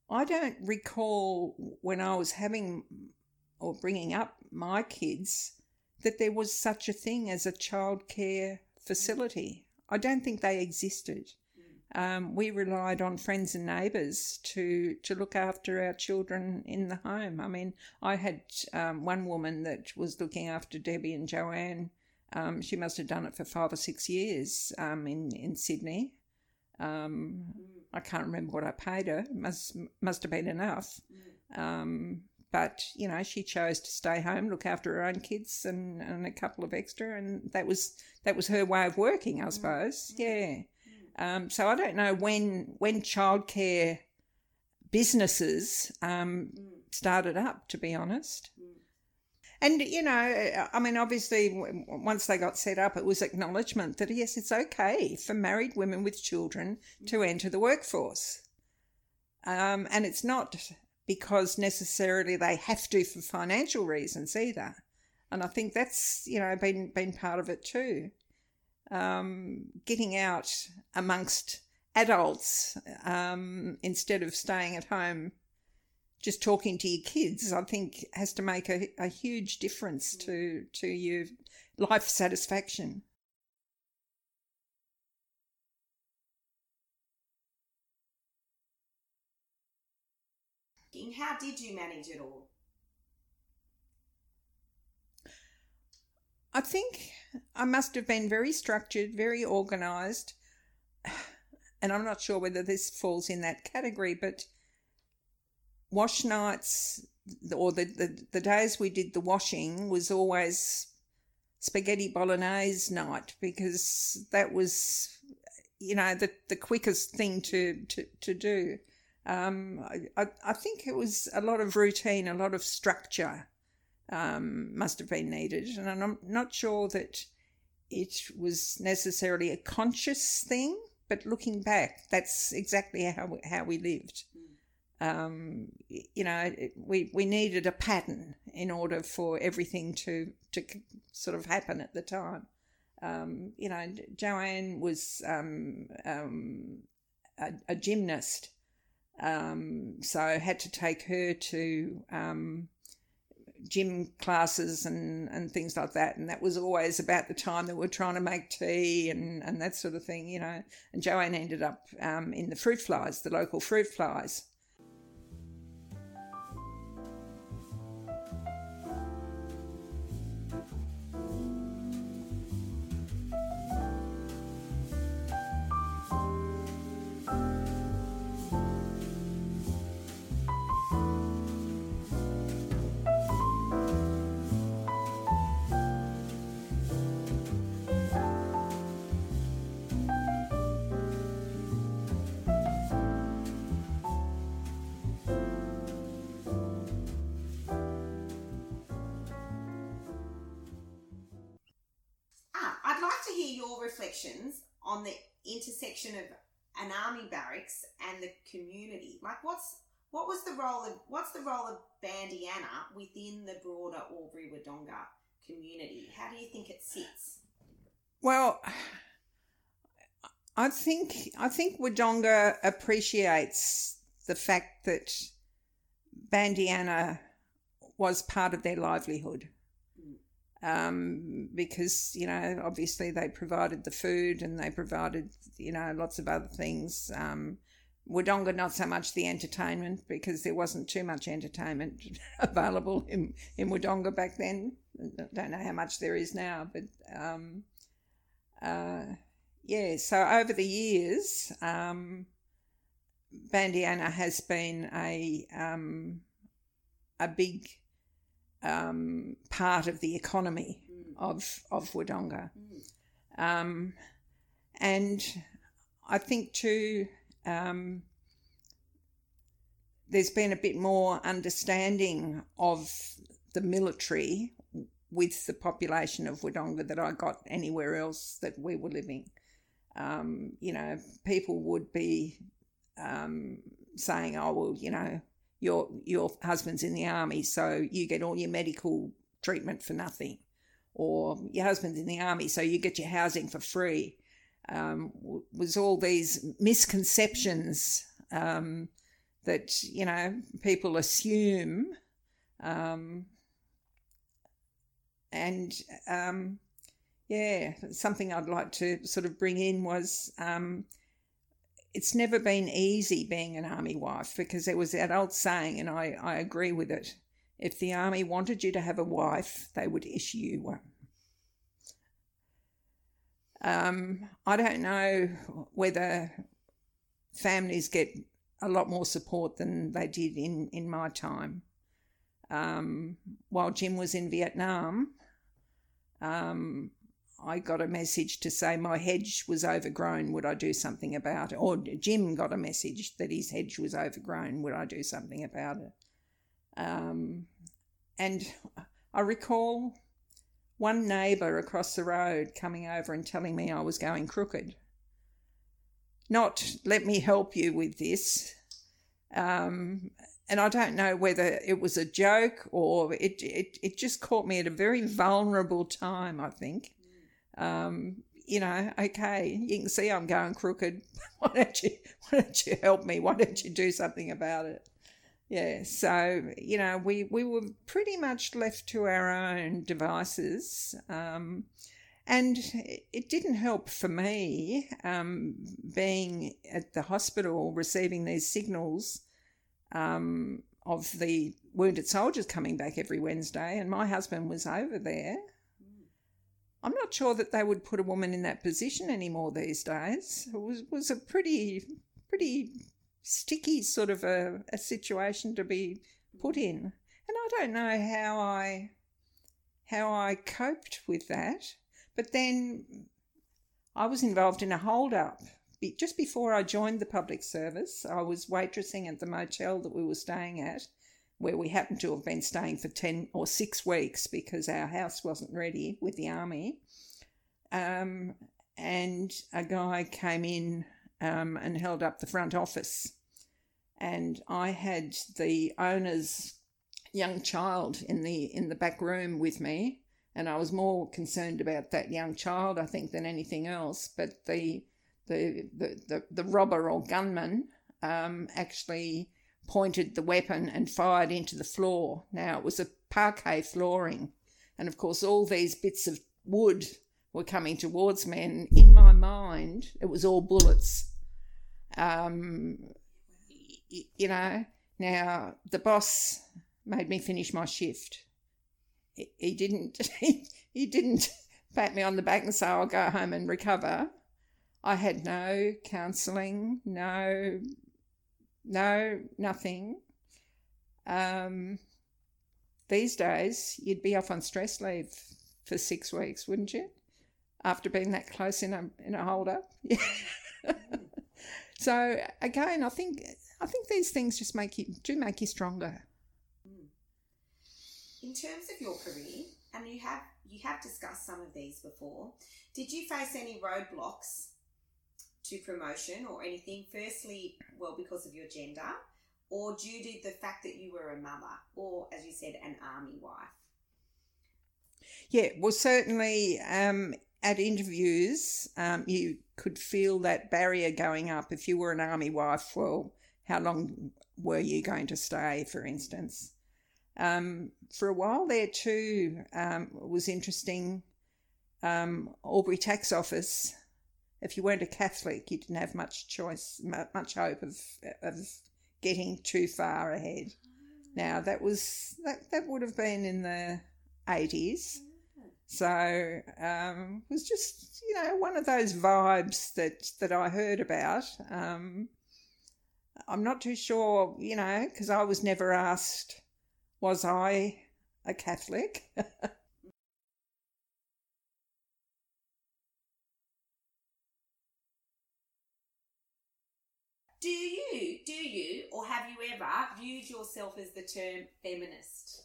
I don't recall when I was having or bringing up my kids that there was such a thing as a childcare facility. I don't think they existed. Um, we relied on friends and neighbours to to look after our children in the home. I mean, I had um, one woman that was looking after Debbie and Joanne. Um, she must have done it for five or six years um, in in Sydney. Um, I can't remember what I paid her. It must must have been enough. Um, but you know she chose to stay home look after her own kids and, and a couple of extra and that was that was her way of working i mm. suppose mm. yeah um, so i don't know when when childcare businesses um, mm. started up to be honest and you know i mean obviously once they got set up it was acknowledgement that yes it's okay for married women with children to enter the workforce um, and it's not because necessarily they have to for financial reasons either. And I think that's you know been been part of it too. Um, getting out amongst adults um, instead of staying at home, just talking to your kids, I think has to make a, a huge difference to to your life satisfaction. How did you manage it all? I think I must have been very structured, very organised, and I'm not sure whether this falls in that category, but wash nights or the, the, the days we did the washing was always spaghetti bolognese night because that was, you know, the, the quickest thing to, to, to do. Um, I, I think it was a lot of routine, a lot of structure um, must have been needed. And I'm not sure that it was necessarily a conscious thing, but looking back, that's exactly how we, how we lived. Um, you know, we we needed a pattern in order for everything to to sort of happen at the time. Um, you know, Joanne was um, um a, a, gymnast, um, so I had to take her to um, gym classes and, and things like that. And that was always about the time that we are trying to make tea and, and that sort of thing, you know. And Joanne ended up um, in the fruit flies, the local fruit flies. Of an army barracks and the community. Like, what's what was the role of what's the role of Bandiana within the broader Albury Wodonga community? How do you think it sits? Well, I think I think Wodonga appreciates the fact that Bandiana was part of their livelihood um, because you know obviously they provided the food and they provided you know lots of other things. Um, Wodonga not so much the entertainment because there wasn't too much entertainment available in in Wodonga back then. I don't know how much there is now, but um, uh, yeah. So over the years, um, Bandiana has been a um, a big um, part of the economy mm. of of Wodonga. Mm. Um, and I think too, um, there's been a bit more understanding of the military with the population of Wodonga that I got anywhere else that we were living. Um, you know, people would be um, saying, "Oh well, you know." Your your husband's in the army, so you get all your medical treatment for nothing, or your husband's in the army, so you get your housing for free. Um, was all these misconceptions um, that you know people assume, um, and um, yeah, something I'd like to sort of bring in was um, it's never been easy being an army wife because there was that old saying, and I, I agree with it. If the army wanted you to have a wife, they would issue you one. Um, I don't know whether families get a lot more support than they did in, in my time. Um, while Jim was in Vietnam, um, I got a message to say my hedge was overgrown. Would I do something about it? Or Jim got a message that his hedge was overgrown. Would I do something about it? Um, and I recall one neighbour across the road coming over and telling me I was going crooked. Not, let me help you with this. Um, and I don't know whether it was a joke or it, it, it just caught me at a very vulnerable time, I think um, you know, okay, you can see I'm going crooked. Why don't you, why don't you help me? Why don't you do something about it? Yeah, so you know, we we were pretty much left to our own devices, um, and it didn't help for me um, being at the hospital receiving these signals um, of the wounded soldiers coming back every Wednesday, and my husband was over there I'm not sure that they would put a woman in that position anymore these days. It was, was a pretty, pretty sticky sort of a, a situation to be put in. And I don't know how I how I coped with that. But then I was involved in a hold up just before I joined the public service, I was waitressing at the motel that we were staying at, where we happened to have been staying for 10 or six weeks because our house wasn't ready with the army. Um, and a guy came in um, and held up the front office. And I had the owner's young child in the in the back room with me, and I was more concerned about that young child, I think, than anything else. But the the the the, the robber or gunman um, actually pointed the weapon and fired into the floor. Now it was a parquet flooring, and of course all these bits of wood were coming towards me, and in my mind it was all bullets. Um, you know, now the boss made me finish my shift. He didn't. He didn't pat me on the back and say, "I'll go home and recover." I had no counselling, no, no, nothing. Um, these days, you'd be off on stress leave for six weeks, wouldn't you? After being that close in a in a hold up. so again, I think I think these things just make you do make you stronger. In terms of your career, and you have you have discussed some of these before, did you face any roadblocks to promotion or anything? Firstly, well, because of your gender, or due to the fact that you were a mother, or as you said, an army wife. Yeah, well, certainly um, at interviews, um, you could feel that barrier going up. If you were an army wife, well, how long were you going to stay, for instance? Um, for a while there too, um, was interesting. Um, Albury Tax Office. If you weren't a Catholic, you didn't have much choice, much hope of of getting too far ahead. Now that was that that would have been in the eighties. So um, it was just you know one of those vibes that that I heard about. Um, I'm not too sure, you know, because I was never asked was I a Catholic? do you, do you, or have you ever viewed yourself as the term feminist?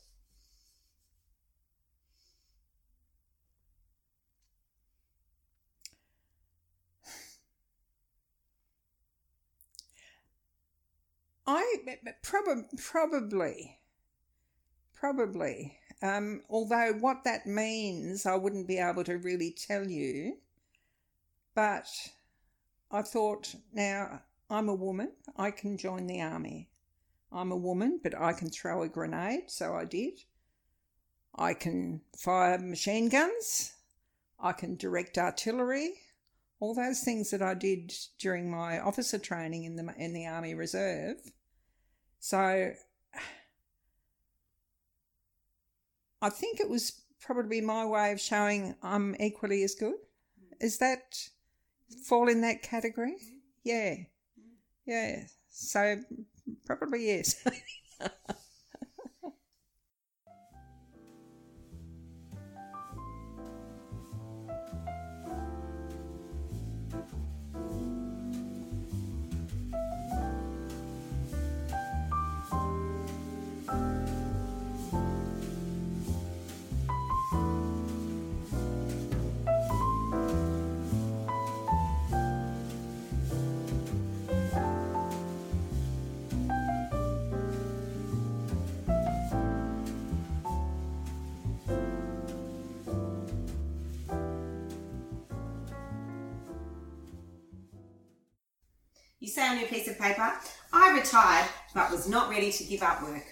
I probably probably Probably. Um, although what that means, I wouldn't be able to really tell you. But I thought, now I'm a woman, I can join the army. I'm a woman, but I can throw a grenade, so I did. I can fire machine guns. I can direct artillery. All those things that I did during my officer training in the in the Army Reserve. So I think it was probably my way of showing I'm equally as good. Is that fall in that category? Mm-hmm. Yeah. Yeah. So probably yes. On your piece of paper, I retired but was not ready to give up work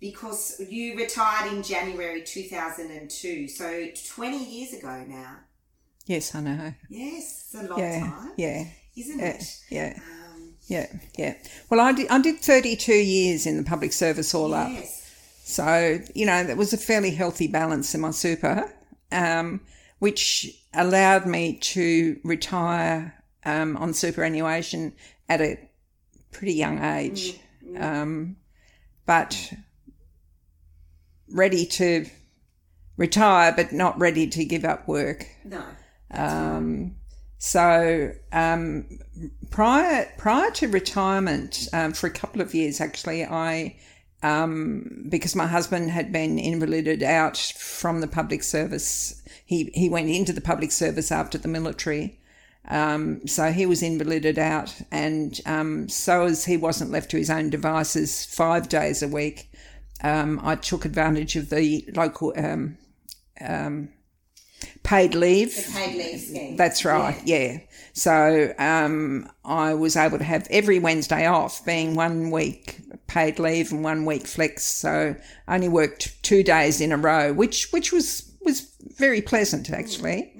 because you retired in January 2002, so 20 years ago now. Yes, I know. Yes, it's a long yeah, time. Yeah. Isn't yeah, it? Yeah. Um, yeah, yeah. Well, I did, I did 32 years in the public service all up. So, you know, that was a fairly healthy balance in my super, um, which allowed me to retire um, on superannuation at a pretty young age, Mm, um, but ready to retire, but not ready to give up work. No. Um, So um, prior prior to retirement, um, for a couple of years actually, I um, because my husband had been invalided out from the public service. He he went into the public service after the military. Um, so he was invalided out, and um, so as he wasn't left to his own devices five days a week, um, I took advantage of the local um, um, paid leave. The paid leave scheme. That's right, yeah. yeah. So um, I was able to have every Wednesday off, being one week paid leave and one week flex. So I only worked two days in a row, which which was was very pleasant actually,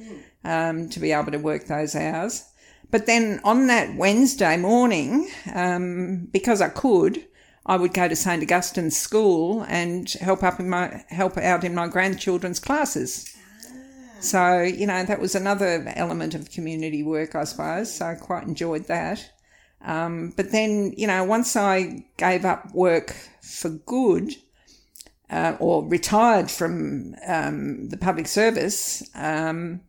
um, to be able to work those hours. But then on that Wednesday morning, um, because I could, I would go to St Augustine's School and help up in my help out in my grandchildren's classes. So, you know, that was another element of community work, I suppose. So I quite enjoyed that. Um, but then, you know, once I gave up work for good uh, or retired from um, the public service, um,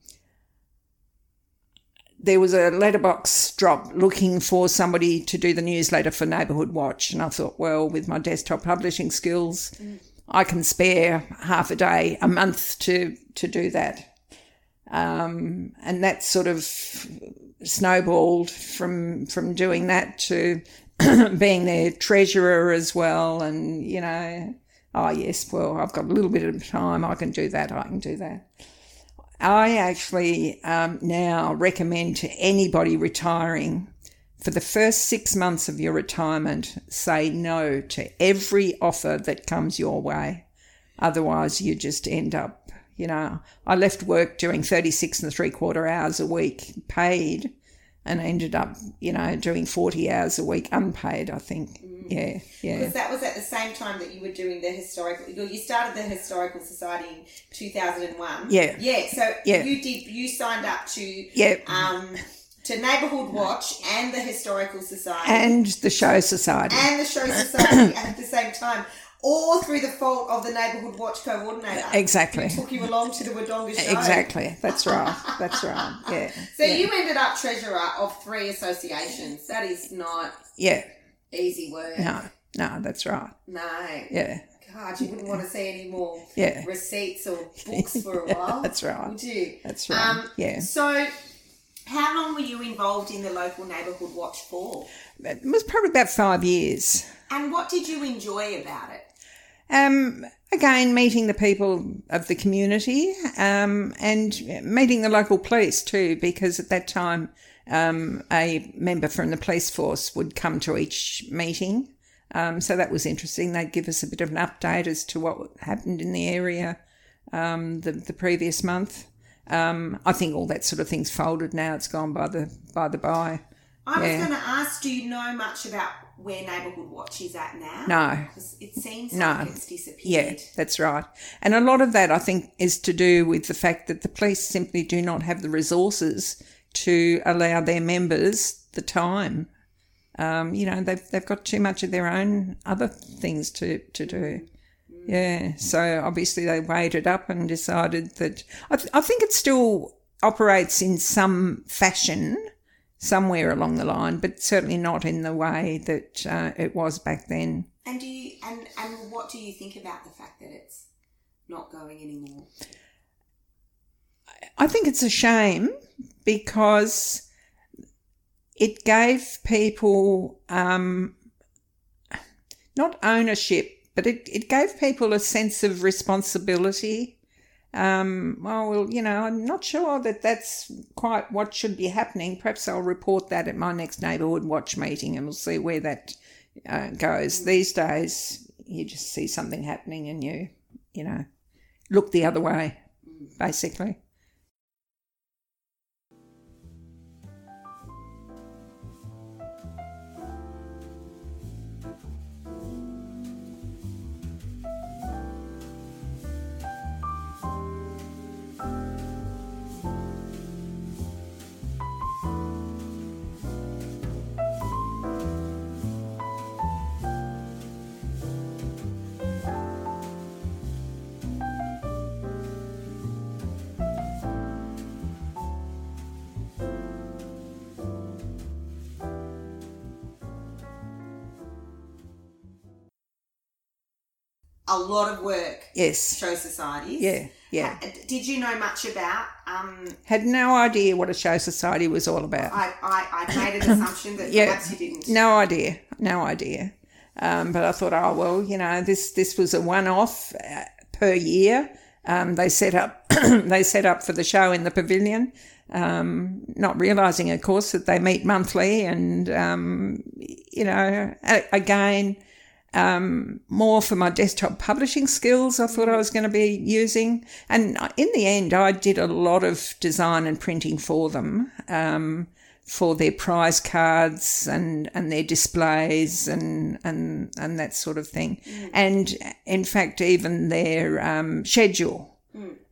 there was a letterbox drop looking for somebody to do the newsletter for Neighbourhood Watch. And I thought, well, with my desktop publishing skills, mm. I can spare half a day a month to, to do that. Um, and that sort of snowballed from from doing that to being their treasurer as well. And you know, oh yes, well I've got a little bit of time. I can do that. I can do that. I actually um, now recommend to anybody retiring for the first six months of your retirement, say no to every offer that comes your way. Otherwise, you just end up you know, I left work doing 36 and three quarter hours a week paid and ended up, you know, doing 40 hours a week unpaid, I think. Yeah, yeah. Because that was at the same time that you were doing the historical, you started the Historical Society in 2001. Yeah. Yeah, so yeah. you did, you signed up to, yeah. um, to Neighbourhood Watch and the Historical Society. And the Show Society. And the Show Society at the same time or through the fault of the neighbourhood watch coordinator. Exactly. took you along to the Wodonga show. Exactly. That's right. That's right. Yeah. So yeah. you ended up treasurer of three associations. That is not yeah easy work. No, no, that's right. No. Yeah. God, you wouldn't want to see any more yeah. receipts or books for a while. that's right. Would you? That's right. Um, yeah. So how long were you involved in the local neighbourhood watch for? It was probably about five years. And what did you enjoy about it? Um, again, meeting the people of the community um, and meeting the local police too, because at that time um, a member from the police force would come to each meeting. Um, so that was interesting. They'd give us a bit of an update as to what happened in the area um, the, the previous month. Um, I think all that sort of thing's folded now. It's gone by the by the by. I was going to ask, do you know much about where Neighbourhood Watch is at now? No. It seems no. like it's disappeared. Yeah, that's right. And a lot of that, I think, is to do with the fact that the police simply do not have the resources to allow their members the time. Um, you know, they've, they've got too much of their own other things to, to do. Yeah, so obviously they weighed it up and decided that I, th- I think it still operates in some fashion somewhere along the line, but certainly not in the way that uh, it was back then. And do you and and what do you think about the fact that it's not going anymore? I think it's a shame because it gave people um, not ownership, but it, it gave people a sense of responsibility um, well, you know, I'm not sure that that's quite what should be happening. Perhaps I'll report that at my next neighbourhood watch meeting and we'll see where that uh, goes. These days, you just see something happening and you, you know, look the other way, basically. A lot of work. Yes. Show societies. Yeah. Yeah. Did you know much about? Um, Had no idea what a show society was all about. I, I, I made an assumption that Yeah. perhaps you didn't. No idea. No idea. Um, but I thought, oh well, you know, this this was a one-off uh, per year. Um, they set up they set up for the show in the pavilion, um, not realizing, of course, that they meet monthly, and um, you know, a- again, um, more for my desktop publishing skills. I thought I was going to be using, and in the end, I did a lot of design and printing for them. Um, for their prize cards and, and their displays and, and, and that sort of thing. And in fact, even their um, schedule,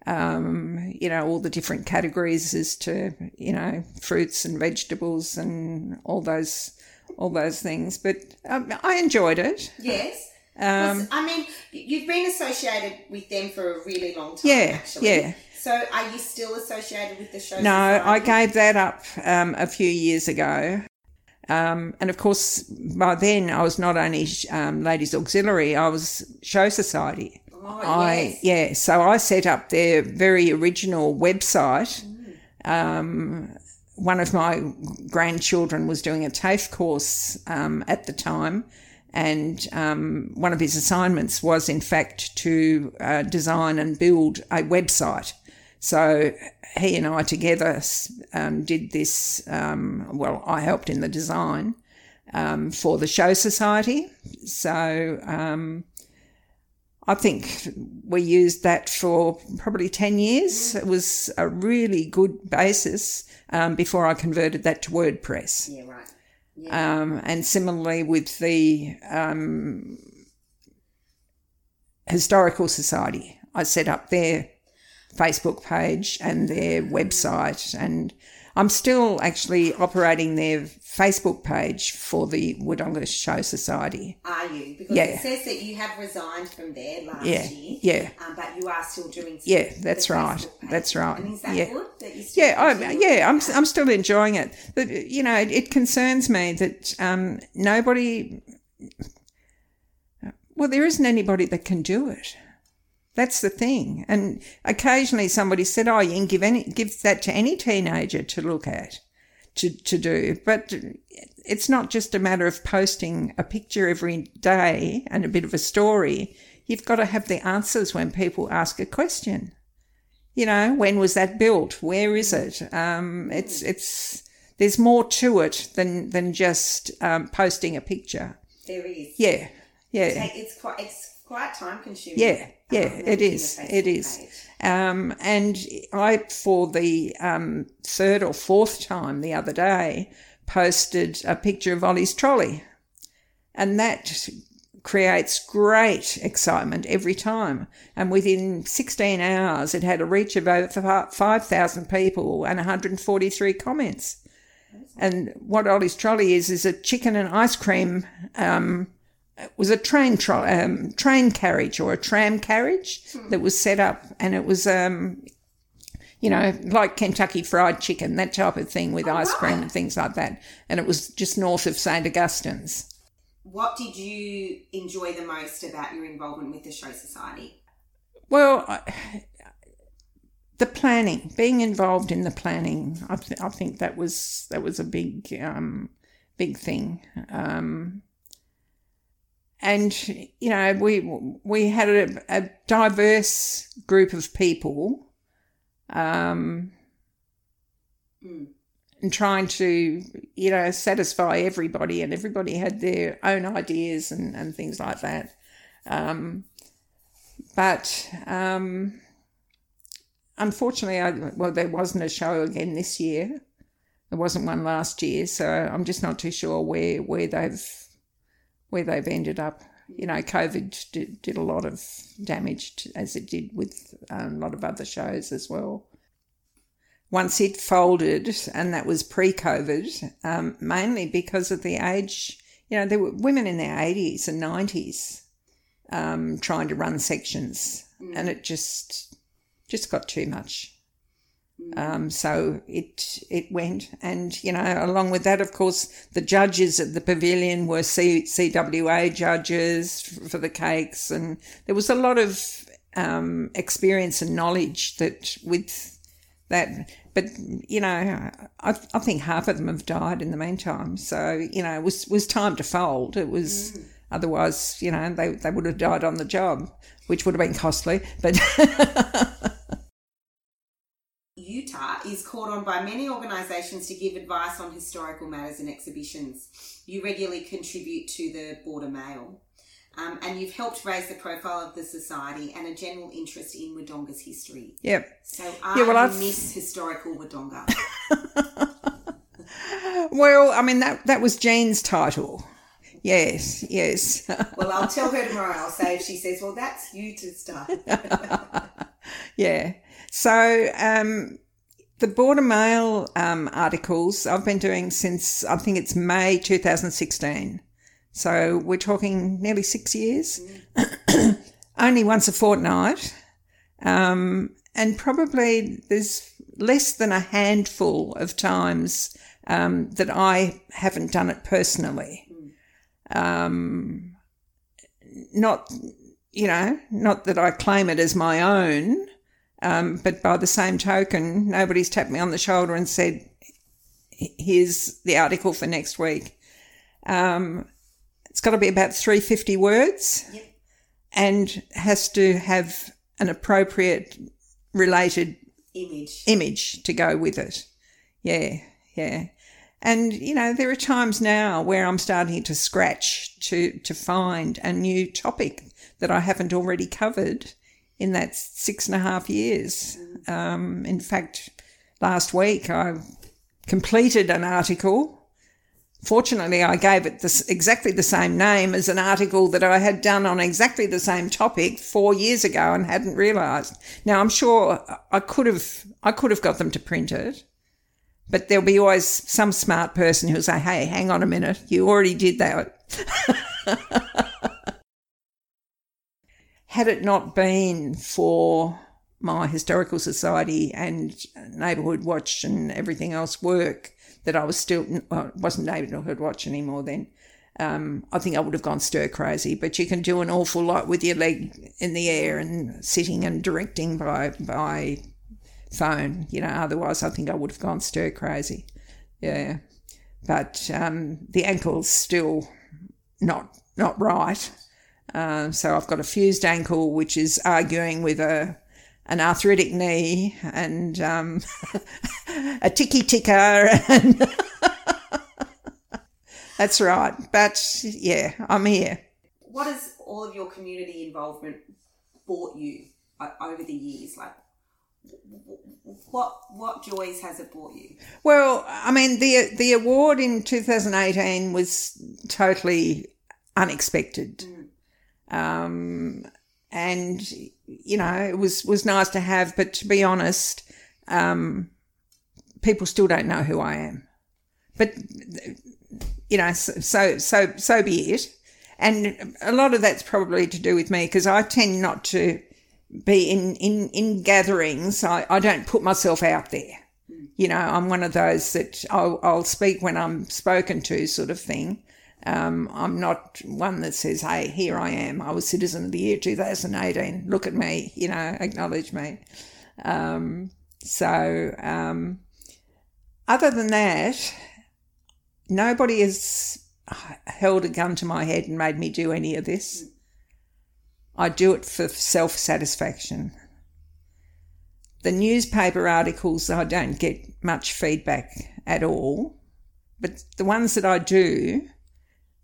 um, you know, all the different categories as to, you know, fruits and vegetables and all those, all those things. But um, I enjoyed it. Yes. Um, I mean, you've been associated with them for a really long time. Yeah, actually. yeah. So, are you still associated with the show? No, I gave that up um, a few years ago. Um, and of course, by then I was not only um, Ladies Auxiliary, I was Show Society. Oh, I yes. yeah, so I set up their very original website. Um, one of my grandchildren was doing a TAFE course um, at the time, and um, one of his assignments was, in fact, to uh, design and build a website. So he and I together um, did this. Um, well, I helped in the design um, for the Show Society. So um, I think we used that for probably 10 years. It was a really good basis um, before I converted that to WordPress. Yeah, right. Um, and similarly with the um, Historical Society, I set up their Facebook page and their website, and I'm still actually operating their Facebook page for the Wodonga Show Society. Are you? Because Yeah. it says that you have resigned from there last Yeah, year. yeah. Um, but you are still doing. Yeah, that's right. That's right. And is that Yeah. good? That still Yeah, I, continue yeah, I'm? I'm still enjoying it, but you know, it, it concerns me that um, nobody. Well, there isn't anybody that can do it. That's the thing. And occasionally somebody said, "Oh, you can give any give that to any teenager to look at, to to do." But it's not just a matter of posting a picture every day and a bit of a story. You've got to have the answers when people ask a question you know when was that built where is it um, it's it's there's more to it than than just um, posting a picture There is. yeah yeah Take- It's quite. It's quite time consuming. yeah yeah um, it is it is um, and i for the um, third or fourth time the other day posted a picture of ollie's trolley and that creates great excitement every time. And within 16 hours, it had a reach of over 5,000 people and 143 comments. And what Ollie's Trolley is, is a chicken and ice cream, um, was a train um, train carriage or a tram carriage that was set up, and it was um, you know, like Kentucky Fried Chicken, that type of thing with ice cream and things like that. And it was just north of St Augustine's. What did you enjoy the most about your involvement with the Show Society? Well, I- the planning, being involved in the planning, I, th- I think that was that was a big um, big thing. Um, and you know, we we had a, a diverse group of people, um, and trying to you know satisfy everybody, and everybody had their own ideas and and things like that. Um, but um, unfortunately, I, well, there wasn't a show again this year. There wasn't one last year, so I'm just not too sure where where they've where they've ended up. You know, COVID did, did a lot of damage, to, as it did with um, a lot of other shows as well. Once it folded, and that was pre-COVID, um, mainly because of the age. You know, there were women in their 80s and 90s um, trying to run sections, and it just just got too much. Um, so it it went, and you know, along with that, of course, the judges at the pavilion were C, CWA judges for the cakes, and there was a lot of um, experience and knowledge that with that. But you know, I, I think half of them have died in the meantime. So you know, it was was time to fold. It was mm. otherwise, you know, they they would have died on the job, which would have been costly, but. Uta is called on by many organisations to give advice on historical matters and exhibitions. You regularly contribute to the Border Mail. Um, and you've helped raise the profile of the society and a general interest in Wodonga's history. Yep. So I yeah, well, I've... miss historical Wodonga. well, I mean that that was Jean's title. Yes, yes. well, I'll tell her tomorrow. I'll say if she says, "Well, that's you to start." yeah. So um, the Border Mail um, articles I've been doing since I think it's May 2016. So we're talking nearly six years, mm. only once a fortnight. Um, and probably there's less than a handful of times um, that I haven't done it personally. Mm. Um, not, you know, not that I claim it as my own, um, but by the same token, nobody's tapped me on the shoulder and said, here's the article for next week. Um, it's got to be about 350 words yep. and has to have an appropriate related image image to go with it. Yeah, yeah. And you know, there are times now where I'm starting to scratch to to find a new topic that I haven't already covered in that six and a half years. Um, in fact, last week I completed an article. Fortunately, I gave it this, exactly the same name as an article that I had done on exactly the same topic four years ago and hadn't realised. Now, I'm sure I could have I could have got them to print it, but there'll be always some smart person who'll say, "Hey, hang on a minute, you already did that." had it not been for my historical society and neighbourhood watch and everything else work that I was still well, wasn't neighbourhood watch anymore then. Um, I think I would have gone stir crazy. But you can do an awful lot with your leg in the air and sitting and directing by by phone. You know, otherwise I think I would have gone stir crazy. Yeah, but um, the ankle's still not not right. Uh, so I've got a fused ankle, which is arguing with a an arthritic knee and um, a ticky ticker. And That's right. But yeah, I'm here. What has all of your community involvement brought you over the years? Like, what what joys has it brought you? Well, I mean the the award in 2018 was totally unexpected. Mm. Um, and you know, it was was nice to have, but to be honest, um, people still don't know who I am. But you know, so so so be it. And a lot of that's probably to do with me because I tend not to be in in in gatherings. I, I don't put myself out there. You know, I'm one of those that I'll, I'll speak when I'm spoken to, sort of thing. Um, I'm not one that says, hey, here I am. I was Citizen of the Year 2018. Look at me, you know, acknowledge me. Um, so, um, other than that, nobody has held a gun to my head and made me do any of this. I do it for self satisfaction. The newspaper articles, I don't get much feedback at all, but the ones that I do,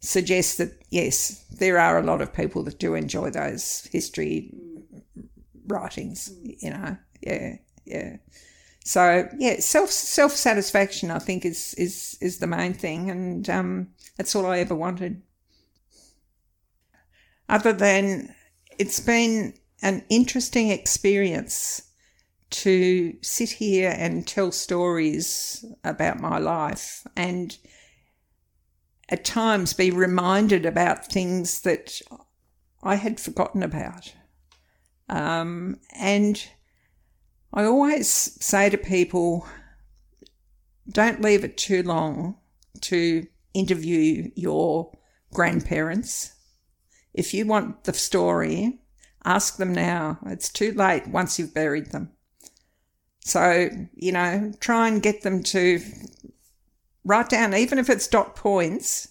suggests that yes, there are a lot of people that do enjoy those history writings. You know, yeah, yeah. So yeah, self self satisfaction I think is is is the main thing, and um, that's all I ever wanted. Other than it's been an interesting experience to sit here and tell stories about my life and at times be reminded about things that I had forgotten about. Um, and I always say to people, don't leave it too long to interview your grandparents. If you want the story, ask them now. It's too late once you've buried them. So, you know, try and get them to write down, even if it's dot points,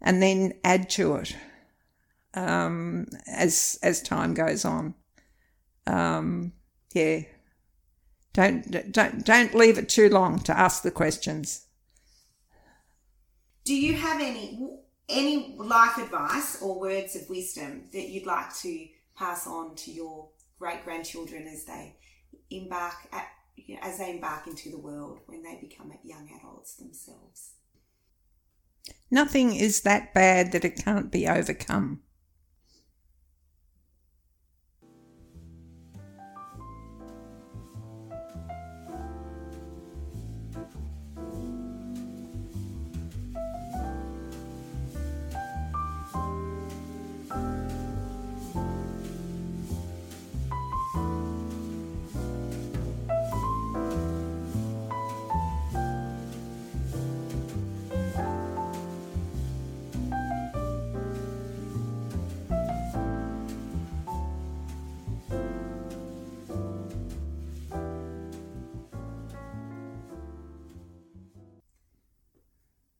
and then add to it um, as as time goes on. Um, yeah, don't don't don't leave it too long to ask the questions. Do you have any any life advice or words of wisdom that you'd like to pass on to your great grandchildren as they embark at, you know, as they embark into the world when they become young adults themselves? Nothing is that bad that it can't be overcome.